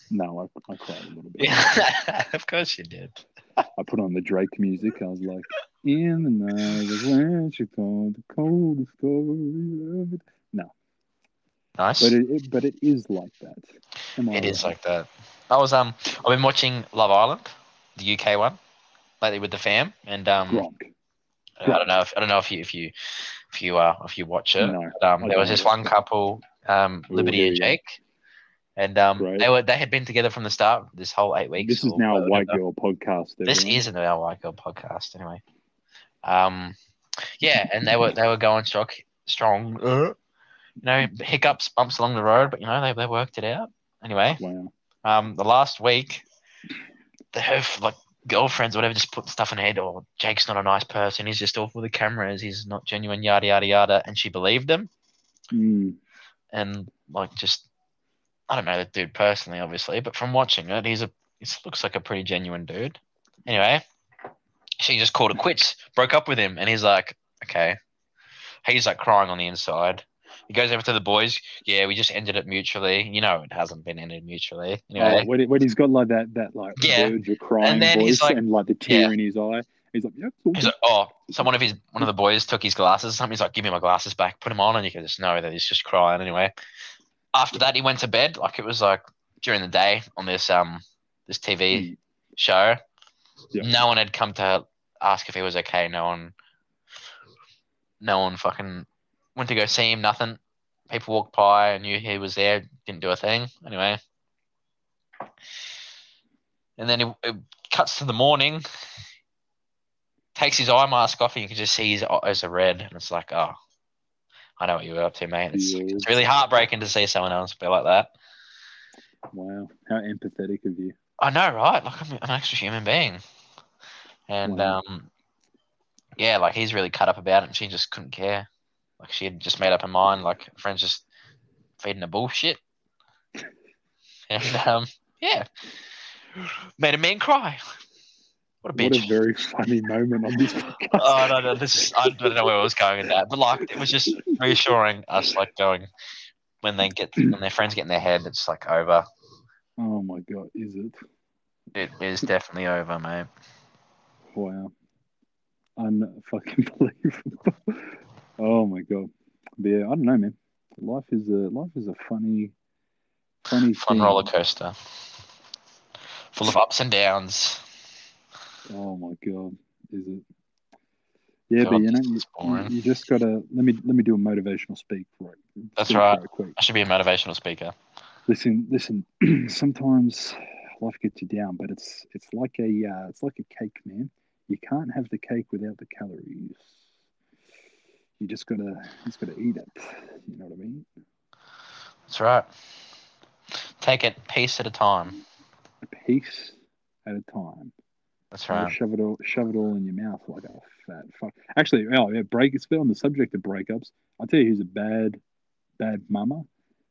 Speaker 1: No, I, I cried a little bit.
Speaker 2: Yeah, of course you did.
Speaker 1: I put on the Drake music. I was like, in the night of when she called the coldest story of it. No,
Speaker 2: Nice.
Speaker 1: but it, it but it is like that. Am I
Speaker 2: It is
Speaker 1: right?
Speaker 2: like that. I was um I've been watching Love Island, the UK one, lately with the fam, and um
Speaker 1: Gronk.
Speaker 2: I don't know if I don't know if you if you if you uh if you watch it.
Speaker 1: No,
Speaker 2: but, um there was this one couple, um Liberty
Speaker 1: here
Speaker 2: and. Jake, and um
Speaker 1: Great.
Speaker 2: they were they had been together from the start this whole eight weeks.
Speaker 1: This is now a white
Speaker 2: whatever.
Speaker 1: girl podcast.
Speaker 2: This isn't our white girl podcast anyway. Um, yeah, and they were they were going strong, strong. Uh, you know, hiccups, bumps along the road, but you know they they worked it out. Anyway,
Speaker 1: wow.
Speaker 2: um, the last week, the her like girlfriends, or whatever, just put stuff in her head. Or Jake's not a nice person. He's just off with the cameras. He's not genuine. Yada yada yada. And she believed him,
Speaker 1: Mm,
Speaker 2: and like just, I don't know the dude personally, obviously, but from watching it, he's a he looks like a pretty genuine dude. Anyway, she just called it quits, broke up with him, and he's like, okay. He's like crying on the inside. He goes over to the boys. Yeah, we just ended it mutually. You know, it hasn't been ended mutually. Anyway,
Speaker 1: oh, when, he- when he's got like that that like
Speaker 2: Yeah.
Speaker 1: verge of crying
Speaker 2: then
Speaker 1: voice
Speaker 2: like-
Speaker 1: and like the tear
Speaker 2: yeah.
Speaker 1: in his eye, he's like, yep.
Speaker 2: He's like, oh, so one of his one of the boys took his glasses. or Something. He's like, give me my glasses back. Put them on, and you can just know that he's just crying. Anyway, after that, he went to bed. Like it was like during the day on this um this TV
Speaker 1: Mm.
Speaker 2: show.
Speaker 1: Yeah.
Speaker 2: No one had come to ask if he was okay. No one, no one fucking went to go see him. Nothing. People walked by and knew he was there. Didn't do a thing. Anyway, and then it, it cuts to the morning. Takes his eye mask off, and you can just see his eyes are red, and it's like, oh, I know what you were up to, mate. It's,
Speaker 1: Yeah.
Speaker 2: it's really heartbreaking to see someone else be like that.
Speaker 1: Wow, how empathetic of you.
Speaker 2: I know, right? Like I'm an extra human being, and
Speaker 1: Wow.
Speaker 2: um, yeah, like he's really cut up about it, and she just couldn't care. Like she had just made up her mind. Like friends just feeding her bullshit, and um, yeah, made a man cry. What a bitch.
Speaker 1: What a very funny moment on this podcast.
Speaker 2: oh no, no, this is, I don't know where I was going with that, but like it was just reassuring us, like going when they get when their friends get in their head, it's like over.
Speaker 1: Oh my god, is it?
Speaker 2: It is definitely over, mate.
Speaker 1: Wow. Unfucking believable. oh my god. But yeah, I don't know, man. Life is a life is a funny funny
Speaker 2: Fun
Speaker 1: thing.
Speaker 2: roller coaster, full of ups and downs.
Speaker 1: Oh my god, is it? Yeah,
Speaker 2: God,
Speaker 1: but you know, you, you just gotta let me let me do a motivational speak right.
Speaker 2: That's
Speaker 1: speak
Speaker 2: right. I should be a motivational speaker.
Speaker 1: Listen, listen. sometimes life gets you down, but it's it's like a uh, it's like a cake, man. You can't have the cake without the calories. You just gotta just gotta eat it. You know what I mean?
Speaker 2: That's right. Take it piece at a time.
Speaker 1: A piece at a time.
Speaker 2: That's right.
Speaker 1: Shove it all shove it all in your mouth like a fat fuck. Actually, oh yeah, break it's on the subject of breakups. I'll tell you who's a bad bad mama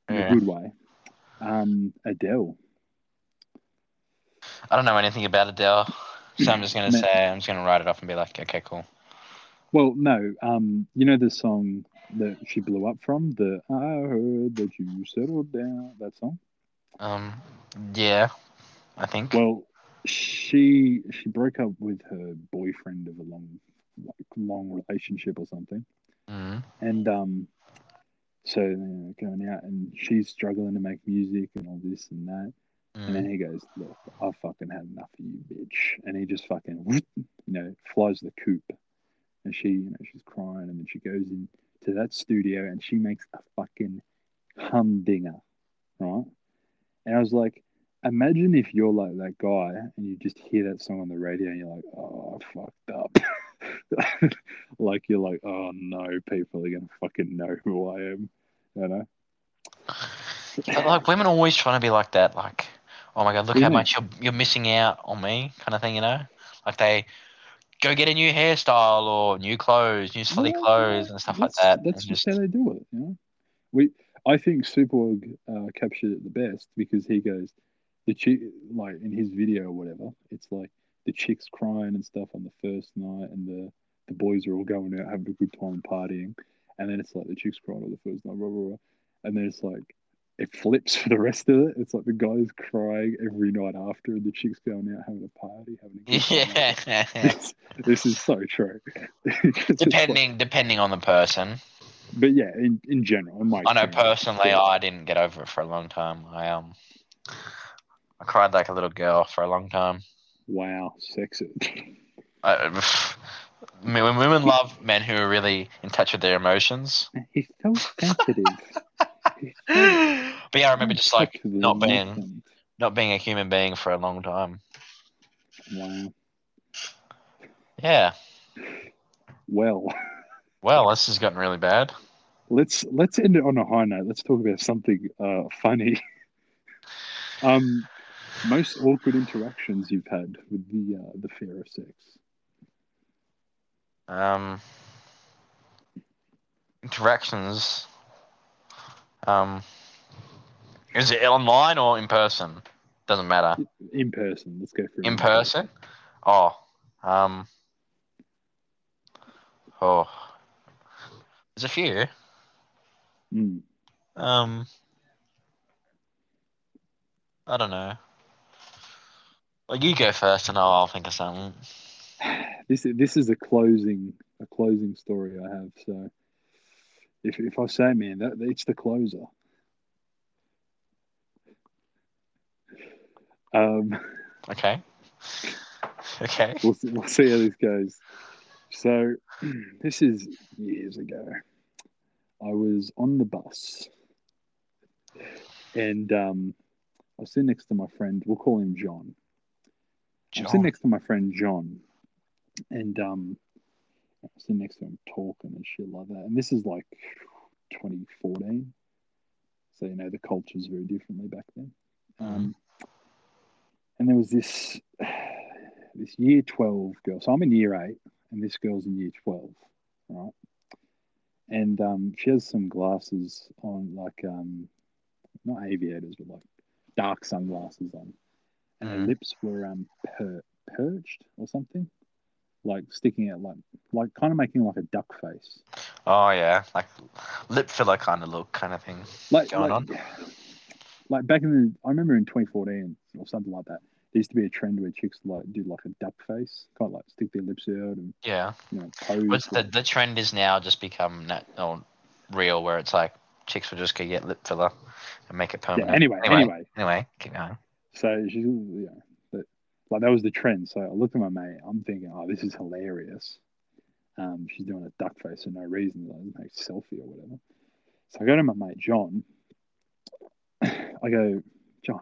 Speaker 1: in
Speaker 2: Yeah.
Speaker 1: a good way. Um, Adele.
Speaker 2: I don't know anything about Adele, so I'm just gonna
Speaker 1: No.
Speaker 2: say I'm just gonna write it off and be like, okay, cool.
Speaker 1: Well, no. Um, you know the song that she blew up from the "I heard that you settled down" that song.
Speaker 2: Um, yeah, I think.
Speaker 1: Well, she she broke up with her boyfriend of a long like, long relationship or something,
Speaker 2: Mm.
Speaker 1: and um, so you know, going out and she's struggling to make music and all this and that, and then
Speaker 2: Mm.
Speaker 1: he goes, "Look, I've fucking had enough of you, bitch," and he just fucking you know flies the coop, and she you know she's crying, and then she goes in to that studio and she makes a fucking humdinger, right? And I was like, imagine if you're like that guy and you just hear that song on the radio and you're like, oh, I fucked up. like you're like, oh no, people are gonna fucking know who I am, you know?
Speaker 2: Like women always trying to be like that, like, oh my god, look how much you're you're missing out on me, kind of thing, you know? Like they go get a new hairstyle or new clothes, new slutty
Speaker 1: Yeah,
Speaker 2: clothes and stuff like that.
Speaker 1: That's just how they do it, you know. We, I think Superwog uh, captured it the best because he goes, the chick, like in his video or whatever, it's like the chicks crying and stuff on the first night, and the the boys are all going out having a good time partying, and then it's like the chicks crying on the first night, blah blah blah, and then it's like it flips for the rest of it. It's like the guys crying every night after, and the chicks going out having a party, having a
Speaker 2: yeah.
Speaker 1: This, this is so true. It's like-
Speaker 2: depending depending on the person.
Speaker 1: but yeah, in, in general, in my
Speaker 2: I know personally. I didn't get over it for a long time. I um, I cried like a little girl for a long time.
Speaker 1: Wow, sexy.
Speaker 2: I, when women love men who are really in touch with their emotions.
Speaker 1: He's so sensitive.
Speaker 2: But yeah, I remember just like not being not being a human being for a long time.
Speaker 1: Wow.
Speaker 2: Yeah.
Speaker 1: Well,
Speaker 2: Well, this has gotten really bad.
Speaker 1: let's let's end it on a high note. Let's talk about something uh, funny. um, most awkward interactions you've had with the uh, the fear of sex.
Speaker 2: Um, interactions. Um, is it online or in person? Doesn't matter.
Speaker 1: In person. Let's go for
Speaker 2: In person? Oh, um, oh, there's a few.
Speaker 1: Mm.
Speaker 2: Um, I don't know. Well, you go first, and I'll, I'll think of something.
Speaker 1: This this is a closing a closing story I have. So if if I say, man, that it's the closer. Um,
Speaker 2: Okay. Okay.
Speaker 1: we'll see, we'll see how this goes. So this is years ago. I was on the bus, and um, I was sitting next to my friend. We'll call him John. I'm sitting next to my friend John, and um, I'm sitting next to him talking and shit like that. And this is like 2014, so you know the culture culture's very differently back then. Um, and there was this this year 12 girl. So I'm in year eight, and this girl's in year 12, right? And um, she has some glasses on, like um, not aviators, but like dark sunglasses on, and her
Speaker 2: Mhm.
Speaker 1: lips were um per- perched or something, like sticking out, like like kind of making like a duck face,
Speaker 2: Oh yeah, like lip filler kind of look, kind of thing.
Speaker 1: like
Speaker 2: Going
Speaker 1: like, like back in the. I remember in 2014 or something like that. There used to be a trend where chicks like did like a duck face, kind of like stick their lips out and
Speaker 2: Yeah.
Speaker 1: you know pose.
Speaker 2: The the trend is now just become nat- or real, where it's like chicks will just go get lip filler and make it
Speaker 1: yeah,
Speaker 2: permanent.
Speaker 1: anyway, anyway,
Speaker 2: Anyway, keep going.
Speaker 1: So she's, but like that was the trend. So I looked at my mate. I'm thinking, oh, this is hilarious. Um, she's doing a duck face for no reason, like a selfie or whatever. So I go to my mate John. I go, John,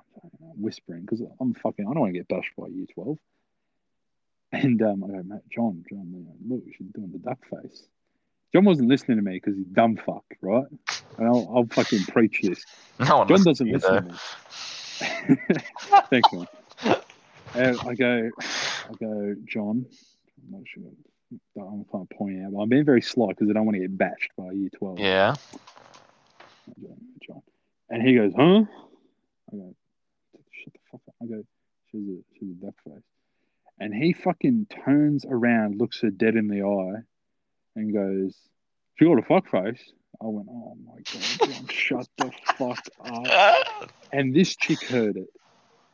Speaker 1: whispering because I'm fucking. I don't want to get bashed by year twelve. And um, I go, mate, John, John, look, she's doing the duck face. John wasn't listening to me because he's dumb fuck, right? And I'll, I'll fucking preach this.
Speaker 2: No
Speaker 1: John doesn't listen
Speaker 2: though.
Speaker 1: to me. Thanks, man. And I go, I go, John. I'm not sure. I'm kind of pointing out, but I'm being very sly because I don't want to get bashed by year twelve.
Speaker 2: Yeah.
Speaker 1: John. And he goes, huh? I go, shut the fuck up. I go, she's a she's a duck face. And he fucking turns around, looks her dead in the eye, and goes, She got a fuck face. I went, Oh my god, John, shut the fuck up. And this chick heard it,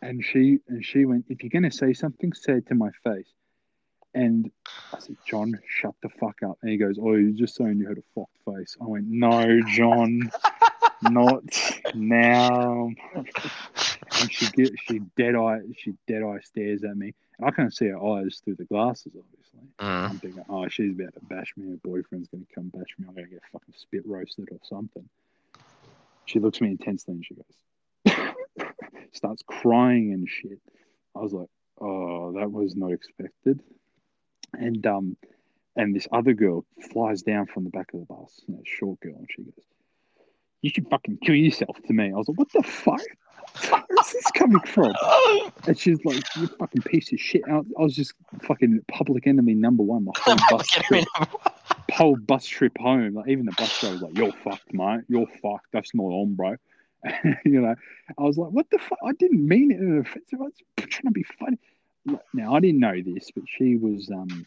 Speaker 1: and she and she went, "If you're gonna say something, say it to my face." And I said, "John, shut the fuck up." And he goes, "Oh, you're just saying you had a fucked face." I went, "No, John, not now." And she get she dead eye she dead eye stares at me, and I can't see her eyes through the glasses, obviously.
Speaker 2: Mm.
Speaker 1: I'm thinking, oh, she's about to bash me. Her boyfriend's going to come bash me. I'm going to get fucking spit roasted or something. She looks at me intensely and she goes, starts crying and shit. I was like, oh, that was not expected. And um, and this other girl flies down from the back of the bus, you know, short girl, and she goes, "You should fucking kill yourself." To me, I was like, "What the fuck? Where's this coming from?" And she's like, "You fucking piece of shit." I I was just fucking public enemy number one the whole bus trip, whole bus trip home. Like even the bus driver was like, "You're fucked, mate. You're fucked. That's not on, bro." you know, I was like, "What the fuck?" I didn't mean it in an offensive. I was trying to be funny. Now I didn't know this, but she was um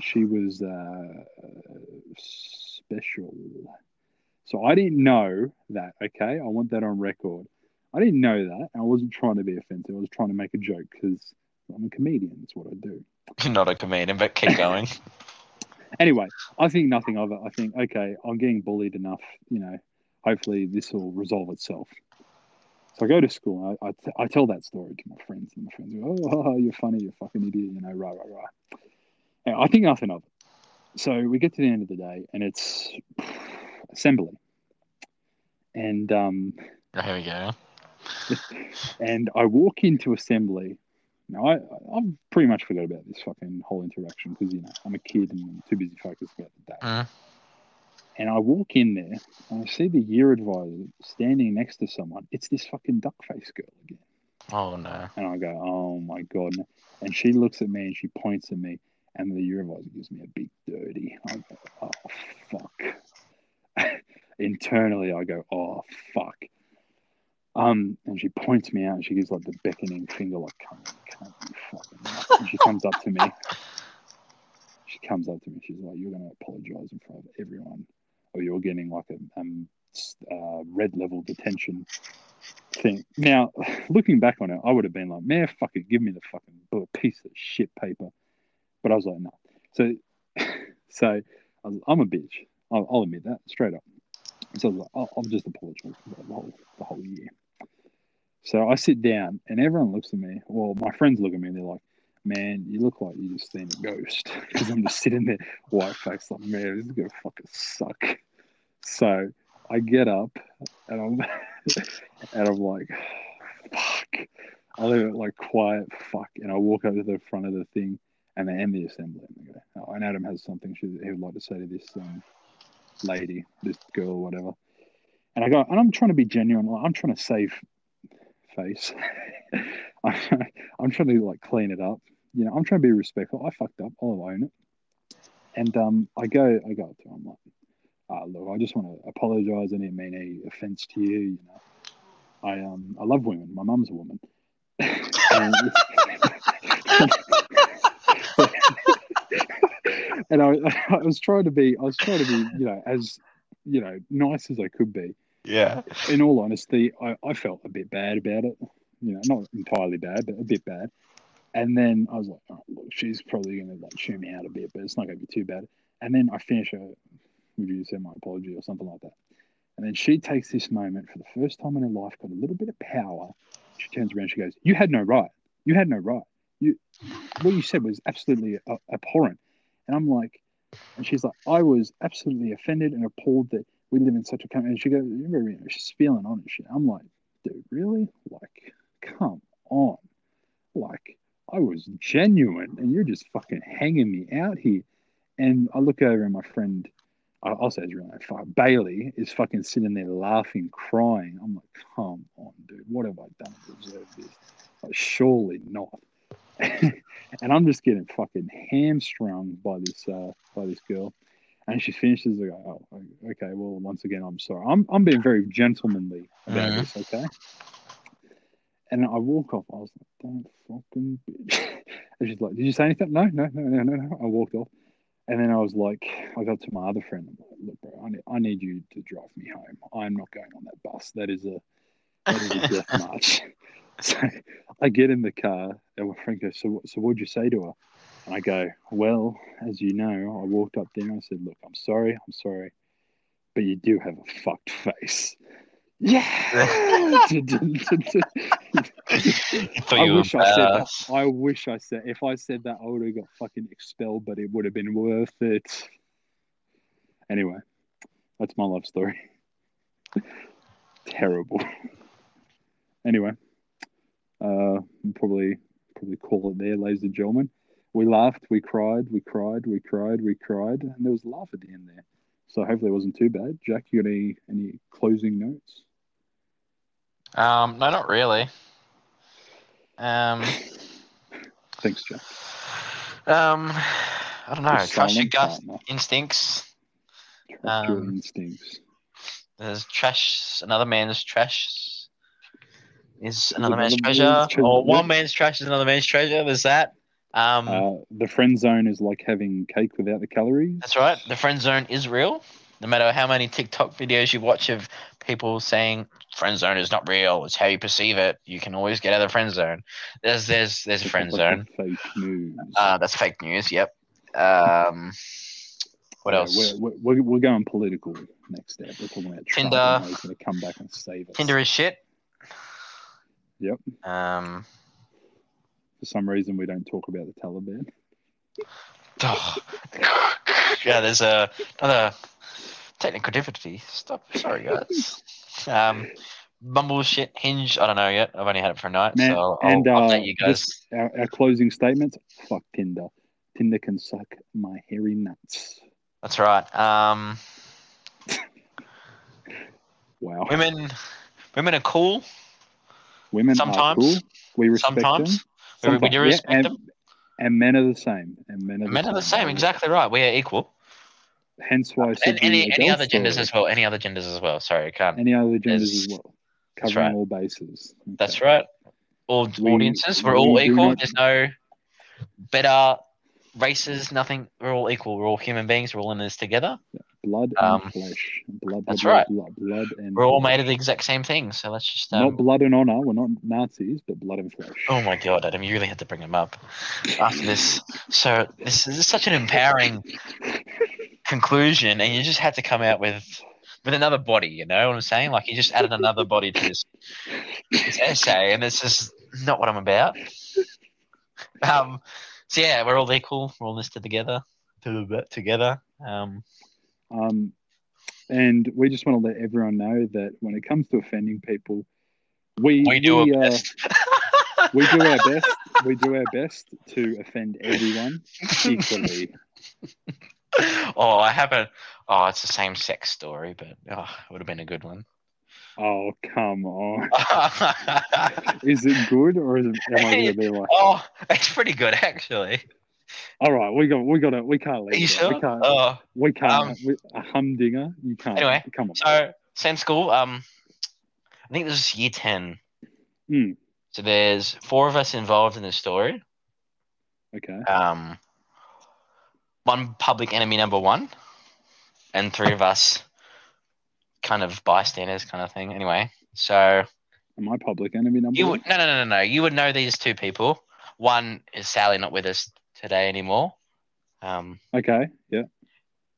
Speaker 1: she was uh, special. So I didn't know that. Okay, I want that on record. I didn't know that. I wasn't trying to be offensive. I was trying to make a joke because I'm a comedian. That's what I do.
Speaker 2: You're not a comedian, but keep going.
Speaker 1: Anyway, I think nothing of it. I think okay, I'm getting bullied enough. You know, hopefully this will resolve itself. So I go to school. and I, I, t- I tell that story to my friends, and my friends go, "Oh, you're funny. You're fucking idiot." You know, right, right, right. And I think nothing of it. So we get to the end of the day, and it's assembly, and um,
Speaker 2: Oh, here we go.
Speaker 1: and I walk into assembly. Now I I've pretty much forgot about this fucking whole interaction because you know I'm a kid and I'm too busy focused about the day.
Speaker 2: Mm.
Speaker 1: And I walk in there and I see the year advisor standing next to someone. It's this fucking duck face girl again.
Speaker 2: Oh no.
Speaker 1: And I go, oh my God. And she looks at me and she points at me. And the year advisor gives me a big dirty. I go, oh, fuck. Internally, I go, oh, fuck. Um, and she points me out and she gives like the beckoning finger, like, come on, come on, fucking nut." And she comes up to me. She comes up to me. She's like, you're going to apologize in front of everyone, or you're getting like a um, uh, red level detention thing. Now, looking back on it, I would have been like, man, fuck it, give me the fucking piece of shit paper. But I was like, no. So, so I'm a bitch. I'll, I'll admit that straight up. So I was like, I'll, I'll just apologize for the whole, the whole year. So I sit down and everyone looks at me. Well, my friends look at me and they're like, man, you look like you just seen a ghost. Because I'm just sitting there, white face, like, man, this is to fucking suck. So I get up and I'm, and I'm like, fuck. I leave it like quiet, fuck. And I walk over to the front of the thing and they end the assembly. And go, and Adam has something she, he would like to say to this um, lady, this girl, whatever. And I go, and I'm trying to be genuine. Like, I'm trying to save face. I'm, I'm trying to like clean it up. You know, I'm trying to be respectful. I fucked up. I'll own it. And um, I go, I go up to her. I'm like, ah, look, I just want to apologize. I didn't mean any offense to you. You know, I um, I love women. My mum's a woman. and, and I, I was trying to be, I was trying to be, you know, as you know, nice as I could be.
Speaker 2: Yeah.
Speaker 1: In all honesty, I, I felt a bit bad about it. You know, not entirely bad, but a bit bad. And then I was like, oh, look, she's probably going to like chew me out a bit, but it's not going to be too bad. And then I finish her, would you say my apology or something like that? And then she takes this moment for the first time in her life, got a little bit of power. She turns around, she goes, "You had no right. You had no right. You, what you said was absolutely abhorrent." And I'm like, and she's like, "I was absolutely offended and appalled that we live in such a country." And she goes, she's feeling on shit. I'm like, dude, really? Like, come on. Like, I was genuine, and you're just fucking hanging me out here. And I look over, and my friend, I'll say his real name, fuck, Bailey, is fucking sitting there laughing, crying. I'm like, come on, dude, what have I done to deserve this? Like, surely not. and I'm just getting fucking hamstrung by this uh, by this girl. And she finishes. I go, oh, okay. Well, once again, I'm sorry. I'm I'm being very gentlemanly about
Speaker 2: Mhm.
Speaker 1: this, okay? And I walk off. I was like, don't fucking bitch. And she's like, did you say anything? No, no, no, no, no, no. I walked off. And then I was like, I got to my other friend. I'm like, look, bro, I need, I need you to drive me home. I'm not going on that bus. That is a that is a death march. So I get in the car, and my friend goes, so, so what'd you say to her? And I go, well, as you know, I walked up there and I said, look, I'm sorry, I'm sorry, but you do have a fucked face. Yeah. I wish I said that. I wish I said if I said that I would have got fucking expelled, but it would have been worth it. Anyway, that's my love story. Terrible. Anyway, uh, probably probably call it there, ladies and gentlemen. We laughed, we cried, we cried, we cried, we cried, and there was laugh at the end there. So hopefully it wasn't too bad. Jack, you got any any closing notes?
Speaker 2: Um, no, not really. Um,
Speaker 1: Thanks, Jack.
Speaker 2: um, I don't know. Trust your gut
Speaker 1: partner.
Speaker 2: instincts.
Speaker 1: Trust your
Speaker 2: Um,
Speaker 1: instincts.
Speaker 2: There's trash. Another man's trash is another man's treasure,
Speaker 1: treasure,
Speaker 2: or one man's trash is another man's treasure. There's that. Um,
Speaker 1: Uh, the friend zone is like having cake without the calories.
Speaker 2: That's right. The friend zone is real. No matter how many TikTok videos you watch of people saying friend zone is not real, it's how you perceive it. You can always get out of the friend zone. There's there's there's a friend
Speaker 1: Like
Speaker 2: zone.
Speaker 1: Fake news.
Speaker 2: Uh, that's fake news. Yep. Um, what
Speaker 1: Yeah,
Speaker 2: else?
Speaker 1: We're, we're, we're going political next step. We're talking about
Speaker 2: Tinder.
Speaker 1: he's going to come back and save us.
Speaker 2: Tinder is shit.
Speaker 1: Yep.
Speaker 2: Um.
Speaker 1: For some reason, we don't talk about the Taliban.
Speaker 2: oh. yeah, there's a another technical difficulty. Stop. Sorry, guys. Um. Bumble shit. Hinge. I don't know yet. I've only had it for a night,
Speaker 1: Man,
Speaker 2: so I'll
Speaker 1: and, uh,
Speaker 2: update you guys.
Speaker 1: our, our closing statements. Fuck Tinder. Tinder can suck my hairy nuts.
Speaker 2: That's right. Um.
Speaker 1: Wow.
Speaker 2: Women, women are cool.
Speaker 1: Women
Speaker 2: sometimes.
Speaker 1: are cool. We respect
Speaker 2: Sometimes.
Speaker 1: them.
Speaker 2: We- we do
Speaker 1: Sometimes,
Speaker 2: respect
Speaker 1: and,
Speaker 2: them.
Speaker 1: And men are the same. And men are the
Speaker 2: Men are the same. Exactly right. We are equal.
Speaker 1: Hence why I said
Speaker 2: And any any other genders
Speaker 1: story.
Speaker 2: as well. Any other genders as well. Sorry, I can't.
Speaker 1: Any other genders as well. Covering
Speaker 2: right.
Speaker 1: all bases. Okay.
Speaker 2: That's right. All
Speaker 1: We-
Speaker 2: audiences, we're
Speaker 1: we
Speaker 2: all equal.
Speaker 1: not-
Speaker 2: There's no better races. Nothing. We're all equal. We're all human beings. We're all in this together.
Speaker 1: Blood
Speaker 2: Um,
Speaker 1: and flesh. Blood,
Speaker 2: that's
Speaker 1: blood,
Speaker 2: right.
Speaker 1: Blood, blood and
Speaker 2: We're all
Speaker 1: flesh.
Speaker 2: made of the exact same thing. So let's just.
Speaker 1: Not
Speaker 2: Um,
Speaker 1: blood and honor. We're not Nazis, but blood and flesh.
Speaker 2: oh my god, Adam! You really had to bring him up after this. So this is such an empowering conclusion, and you just had to come out with with another body. You know what I'm saying? Like you just added another body to this, this essay, and it's just not what I'm about. Um. So yeah, we're all equal. We're all listed together. Together. Um.
Speaker 1: Um, and we just want to let everyone know that when it comes to offending people, we
Speaker 2: We do our
Speaker 1: uh,
Speaker 2: best.
Speaker 1: we do our best. We do our best to offend everyone equally.
Speaker 2: oh, I haven't. Oh, it's the same sex story, but oh, it would have been a good one.
Speaker 1: Oh come on! Is it good or is it? Am I gonna be like,
Speaker 2: oh, it's pretty good actually.
Speaker 1: all right, we got, we got to, we can't
Speaker 2: Are
Speaker 1: leave.
Speaker 2: you
Speaker 1: it.
Speaker 2: sure?
Speaker 1: We can't.
Speaker 2: Oh,
Speaker 1: we can't.
Speaker 2: um,
Speaker 1: we, a humdinger. You can't.
Speaker 2: Anyway,
Speaker 1: come on.
Speaker 2: so same school. Um, I think this is year ten.
Speaker 1: Hmm.
Speaker 2: So there's four of us involved in this story.
Speaker 1: okay.
Speaker 2: Um, one public enemy number one, and three of us kind of bystanders, kind of thing. Anyway, so
Speaker 1: Am I public enemy number
Speaker 2: you
Speaker 1: one?
Speaker 2: would no no no no no. You would know these two people. One is Sally, not with us today anymore. Um,
Speaker 1: Okay. Yeah.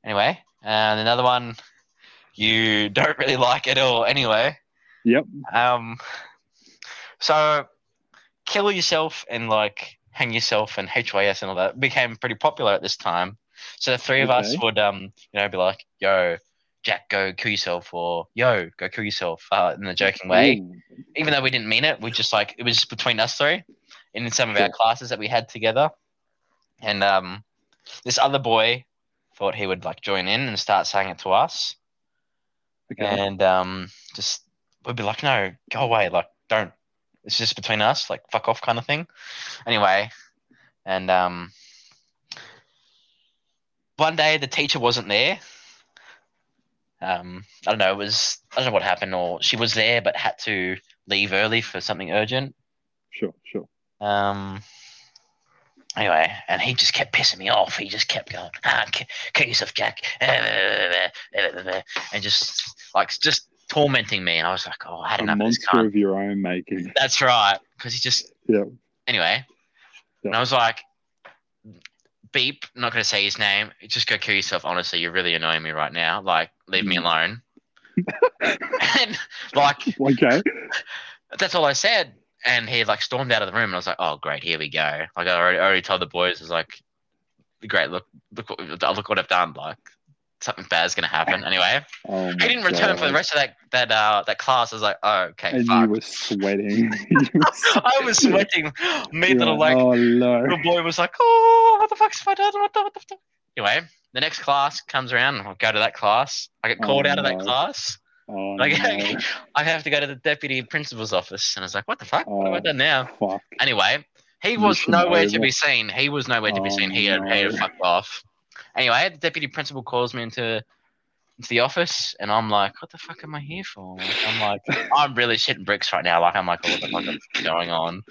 Speaker 2: anyway, and another one you don't really like at all. Anyway,
Speaker 1: Yep.
Speaker 2: um, so kill yourself and like hang yourself and HYS and all that became pretty popular at this time. So the three of us would um you know be like, yo, Jack, go kill yourself, or yo, go kill yourself, uh, in a joking way.
Speaker 1: Ooh.
Speaker 2: Even though we didn't mean it, we just like it was between us three in some of our classes that we had together. And um, this other boy thought he would like join in and start saying it to us
Speaker 1: Okay.
Speaker 2: and um, just we'd be like, no, go away, like don't. It's just between us, like fuck off, kind of thing. Anyway, and um, one day the teacher wasn't there. Um, I don't know. It was I don't know what happened, or she was there but had to leave early for something urgent.
Speaker 1: Sure. Sure.
Speaker 2: Um. Anyway, and he just kept pissing me off. He just kept going, ah, kill yourself, Jack, and just like just tormenting me. And I was like, oh, I had
Speaker 1: A
Speaker 2: enough of this
Speaker 1: monster
Speaker 2: cunt.
Speaker 1: of your own making.
Speaker 2: That's right, because he just
Speaker 1: Yeah.
Speaker 2: anyway. And I was like, beep, not gonna say his name. Just go kill yourself. Honestly, you're really annoying me right now. Like, leave me
Speaker 1: Mm.
Speaker 2: alone. and like
Speaker 1: Okay.
Speaker 2: that's all I said. And he like stormed out of the room, and I was like, "Oh, great, here we go!" Like I already, already told the boys, I was like, "Great, look, look, what, look what I've done! Like something bad's gonna happen." Anyway,
Speaker 1: Oh
Speaker 2: he didn't return for the rest of that that uh that class. I was like, "Oh, okay,
Speaker 1: And
Speaker 2: fuck."
Speaker 1: you were sweating. You were
Speaker 2: I was sweating. Me
Speaker 1: You're
Speaker 2: little like
Speaker 1: oh no.
Speaker 2: little boy was like, "Oh, what the fuck's I done? What the what the?" fuck?" Anyway, the next class comes around, and I'll go to that class. I get
Speaker 1: Oh,
Speaker 2: called out of that class.
Speaker 1: Oh
Speaker 2: Like,
Speaker 1: no.
Speaker 2: I have to go to the deputy principal's office, and I was like, "What the fuck? What have I
Speaker 1: Oh.
Speaker 2: done now?"
Speaker 1: Fuck.
Speaker 2: Anyway, he was
Speaker 1: Mission
Speaker 2: nowhere to be seen. He was nowhere to be
Speaker 1: Oh,
Speaker 2: seen. He had, he had fucked off. Anyway, the deputy principal calls me into into the office, and I'm like, "What the fuck am I here for?" I'm like, I'm really shitting bricks right now. Like, I'm like, "What the fuck is going on?"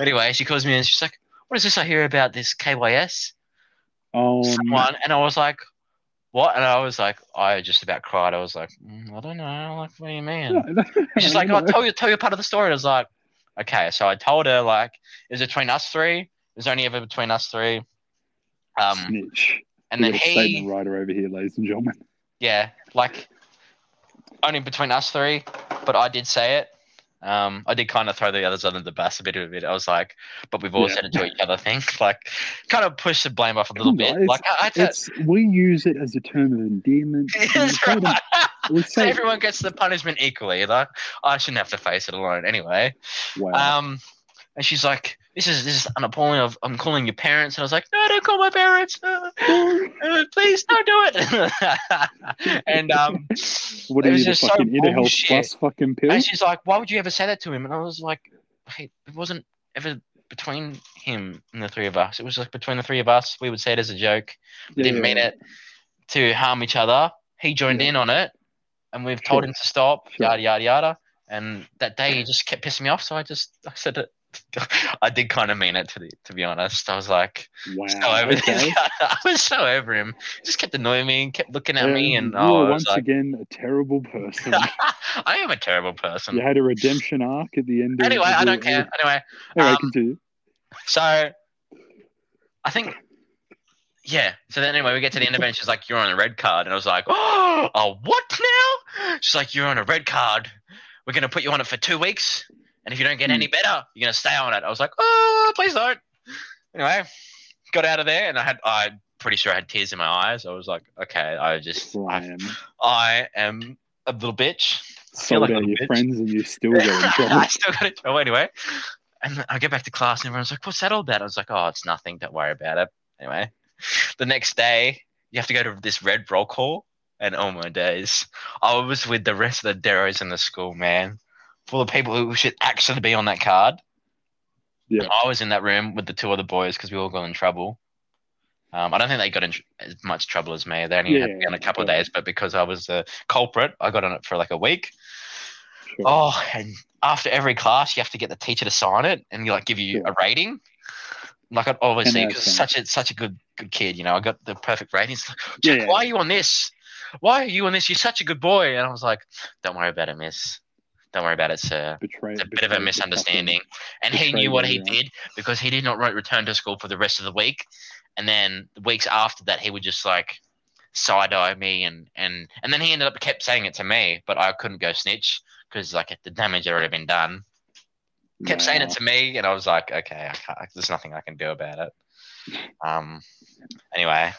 Speaker 2: Anyway, she calls me and she's like, "What is this I hear about this KYS
Speaker 1: Oh no.
Speaker 2: someone?" And I was like, "What?" And I was like, I just about cried. I was like, mm, "I don't know. Like, what do you mean?" She's like, "I'll tell you, tell you part of the story." I was like, "Okay." So I told her like, "Is it between us three? Is only ever between us three. Um,
Speaker 1: Snitch.
Speaker 2: And
Speaker 1: We
Speaker 2: then he,
Speaker 1: statement writer over here, ladies and gentlemen.
Speaker 2: yeah, like only between us three. But I did say it. Um, I did kind of throw the others under the bus a bit of it. I was like, "But we've all
Speaker 1: Yeah.
Speaker 2: said it to each other." Think like, kind of push the blame off a little bit.
Speaker 1: on,
Speaker 2: Like I, I had
Speaker 1: we use it as a term of endearment. and we
Speaker 2: That's
Speaker 1: tell them-
Speaker 2: right. so
Speaker 1: say,
Speaker 2: everyone gets the punishment equally. Like I shouldn't have to face it alone anyway.
Speaker 1: wow.
Speaker 2: Um, and she's like, "This is this is unappalling. Of I'm calling your parents." And I was like, "No, don't call my parents. Uh, uh, please don't do it." and um,
Speaker 1: what are you, the
Speaker 2: just so
Speaker 1: fucking inner health plus fucking pill?
Speaker 2: And she's like, "Why would you ever say that to him?" And I was like, "Hey, it wasn't ever between him and the three of us. It was like between the three of us. We would say it as a joke. We
Speaker 1: Yeah,
Speaker 2: didn't mean it to harm each other. He joined
Speaker 1: Yeah.
Speaker 2: in on it, and we've told
Speaker 1: Sure.
Speaker 2: him to stop.
Speaker 1: Sure.
Speaker 2: Yada yada yada. And that day, he just kept pissing me off. So I just I said it. I did kind of mean it to the, to be honest. I was like,
Speaker 1: Wow.
Speaker 2: so over
Speaker 1: okay.
Speaker 2: I was so over him. He just kept annoying me and kept looking at me,
Speaker 1: Um,
Speaker 2: and
Speaker 1: you
Speaker 2: oh,
Speaker 1: once
Speaker 2: like,
Speaker 1: again a terrible person.
Speaker 2: I am a terrible person.
Speaker 1: you had a redemption arc at the end. of-
Speaker 2: Anyway,
Speaker 1: of
Speaker 2: I don't care. Anyway,
Speaker 1: Anyway,
Speaker 2: Um,
Speaker 1: continue.
Speaker 2: so I think, yeah. So then anyway, we get to the end of it, and she's like, "You're on a red card," and I was like, "Oh, oh what now?" She's like, "You're on a red card. We're gonna put you on it for two weeks, and if you don't get
Speaker 1: Hmm.
Speaker 2: any better, you're gonna stay on it." I was like, "Oh, please don't." Anyway, got out of there, and I had, I'm pretty sure I had tears in my eyes. I was like, "Okay, I just, I. I am a little bitch." I feel like
Speaker 1: your
Speaker 2: bitch.
Speaker 1: friends and you still got in trouble.
Speaker 2: I still got in trouble anyway. And I get back to class and everyone's like, what's that all about? I was like, oh, it's nothing. Don't worry about it. Anyway, the next day, you have to go to this red roll call. And oh my days, I was with the rest of the Deros in the school, man. Full of people who should actually be on that card.
Speaker 1: Yeah.
Speaker 2: I was in that room with the two other boys because we all got in trouble. Um, I don't think they got in tr- as much trouble as me. They only had
Speaker 1: Yeah,
Speaker 2: me on a couple of days, but because I was a culprit, I got on it for like a week.
Speaker 1: Sure.
Speaker 2: Oh, and after every class, you have to get the teacher to sign it, and you like give you
Speaker 1: Sure.
Speaker 2: a rating. Like I'd obviously,
Speaker 1: 10 out of
Speaker 2: because such a such a good good kid, you know, I got the perfect ratings. Like,
Speaker 1: Yeah, yeah.
Speaker 2: why are you on this? Why are you on this? You're such a good boy. And I was like, don't worry about it, miss. Don't worry about it, sir.
Speaker 1: Betray,
Speaker 2: It's a bit of a misunderstanding. And he knew what he
Speaker 1: everyone.
Speaker 2: did because he did not re- return to school for the rest of the week. And then the weeks after that, he would just like side eye me and and and then he ended up kept saying it to me, but I couldn't go snitch because like the damage had already been done. Kept saying it to me, and I was like, okay, I can't, there's nothing I can do about it. Um. Anyway.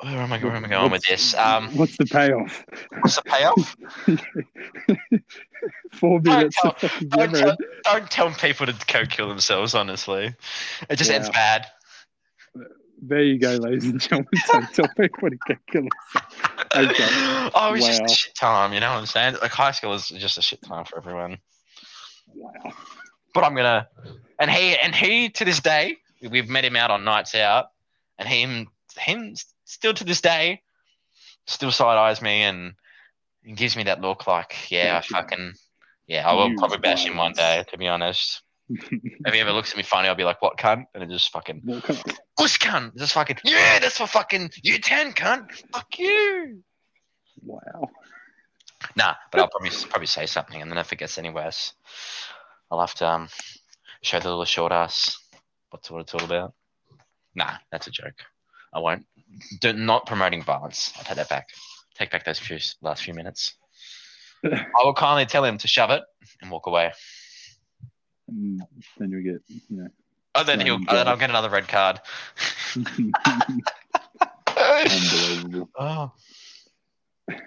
Speaker 2: Where am I, where am I going with
Speaker 1: What's-
Speaker 2: this? Um,
Speaker 1: what's the payoff?
Speaker 2: what's the payoff?
Speaker 1: Four
Speaker 2: Don't
Speaker 1: minutes
Speaker 2: tell- don't tell, don't tell people to go kill themselves. Honestly, it just ends bad.
Speaker 1: There you go, ladies and gentlemen. So tell people to get killed. Okay.
Speaker 2: oh, it's just
Speaker 1: Wow.
Speaker 2: a shit time. You know what I'm saying? Like high school is just a shit time for everyone.
Speaker 1: Wow.
Speaker 2: But I'm gonna, and he and he to this day, we've met him out on nights out, and him him still to this day, still side eyes me and, and gives me that look like, yeah, I fucking, yeah, I will probably bash him one day. To be honest, if he ever looks at me funny, I'll be like, what cunt, and it just fucking.
Speaker 1: Well, come on.
Speaker 2: Push cunt. Just fucking yeah, that's for fucking you ten cunt. Fuck you.
Speaker 1: Wow.
Speaker 2: Nah, but I'll probably probably say something, and then if it gets any worse, I'll have to um, show the little short ass what's what it's all about. Nah, that's a joke. I won't. Do, not promoting violence. I take that back. take back those few last few minutes. I will kindly tell him to shove it and walk away.
Speaker 1: And then you'll get, you know.
Speaker 2: Oh, then he'll. Oh, then. I'll get another red card.
Speaker 1: Unbelievable.
Speaker 2: oh.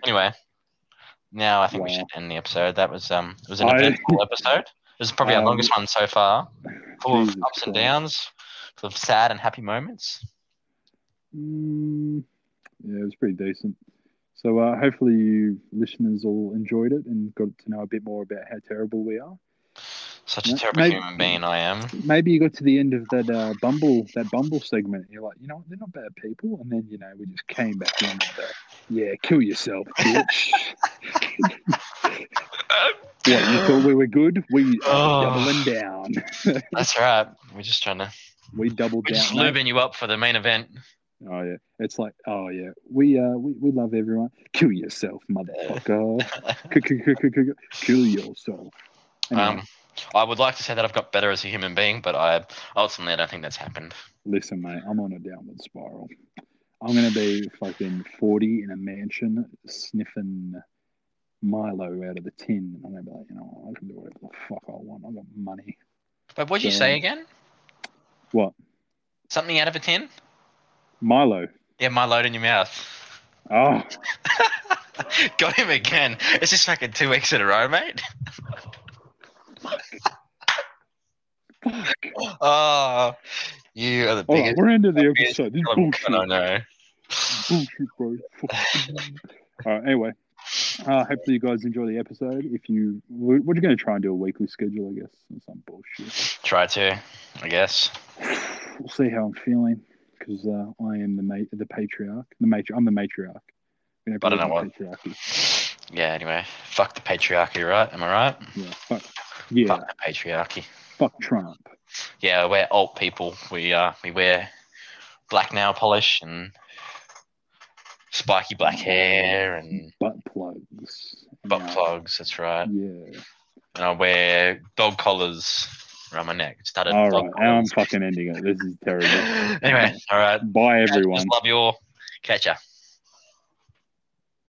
Speaker 2: Anyway, now I think we should end the episode. That was um, it was an
Speaker 1: I-
Speaker 2: eventful episode. This is probably our
Speaker 1: Um,
Speaker 2: longest one so far, full of ups and downs, full of sad and happy moments.
Speaker 1: Mm, yeah, it was pretty decent. So uh, hopefully you listeners all enjoyed it and got to know a bit more about how terrible we are.
Speaker 2: Such a terrible
Speaker 1: maybe-
Speaker 2: human being I am.
Speaker 1: Maybe you got to the end of that uh, Bumble that Bumble segment. You're like, you know, what, they're not bad people, and then you know we just came back in with the, yeah, kill yourself, bitch. what you thought we were good? We are
Speaker 2: Oh.
Speaker 1: doubling down.
Speaker 2: That's right. We're just trying to.
Speaker 1: we doubled
Speaker 2: We're
Speaker 1: down.
Speaker 2: just
Speaker 1: mate.
Speaker 2: lubing you up for the main event.
Speaker 1: Oh yeah, it's like, oh yeah, we uh we, we love everyone. Kill yourself, motherfucker. Kill yourself. Anyway,
Speaker 2: Um, I would like to say that I've got better as a human being, but I ultimately I don't think that's happened.
Speaker 1: listen, mate, I'm on a downward spiral. I'm gonna be fucking 40 in a mansion sniffing Milo out of the tin. And I'm gonna be like, you know, I can do whatever the fuck I want. I've got money.
Speaker 2: But what'd you say again?
Speaker 1: What?
Speaker 2: Something out of a tin?
Speaker 1: Milo.
Speaker 2: Yeah, Milo in your mouth.
Speaker 1: Oh,
Speaker 2: Got him again. It's just fucking two weeks in a row, mate.
Speaker 1: fuck.
Speaker 2: Oh, you are the biggest.
Speaker 1: we're into the episode. This is bullshit.
Speaker 2: I know.
Speaker 1: bullshit, bro. All right. Anyway, uh, hopefully you guys enjoy the episode. If you, we're, we're going to try and do a weekly schedule, I guess, some bullshit.
Speaker 2: Try to, I guess.
Speaker 1: We'll see how I'm feeling because uh, I am the ma- the patriarch. The matri- I'm the matriarch. We
Speaker 2: I don't know what.
Speaker 1: Patriarchy.
Speaker 2: Yeah. Anyway, fuck the patriarchy, right? Am I right?
Speaker 1: Yeah. Fuck. Yeah.
Speaker 2: Fuck the patriarchy.
Speaker 1: Fuck Trump.
Speaker 2: Yeah, we're alt people. We uh we wear black nail polish and spiky black hair and
Speaker 1: Butt plugs.
Speaker 2: Butt
Speaker 1: uh,
Speaker 2: plugs. That's right.
Speaker 1: Yeah.
Speaker 2: And I wear dog collars around my neck. Started
Speaker 1: All
Speaker 2: dog
Speaker 1: right. Now I'm fucking ending it. This is terrible.
Speaker 2: anyway, all right.
Speaker 1: Bye, everyone.
Speaker 2: Just love you all. Catch ya.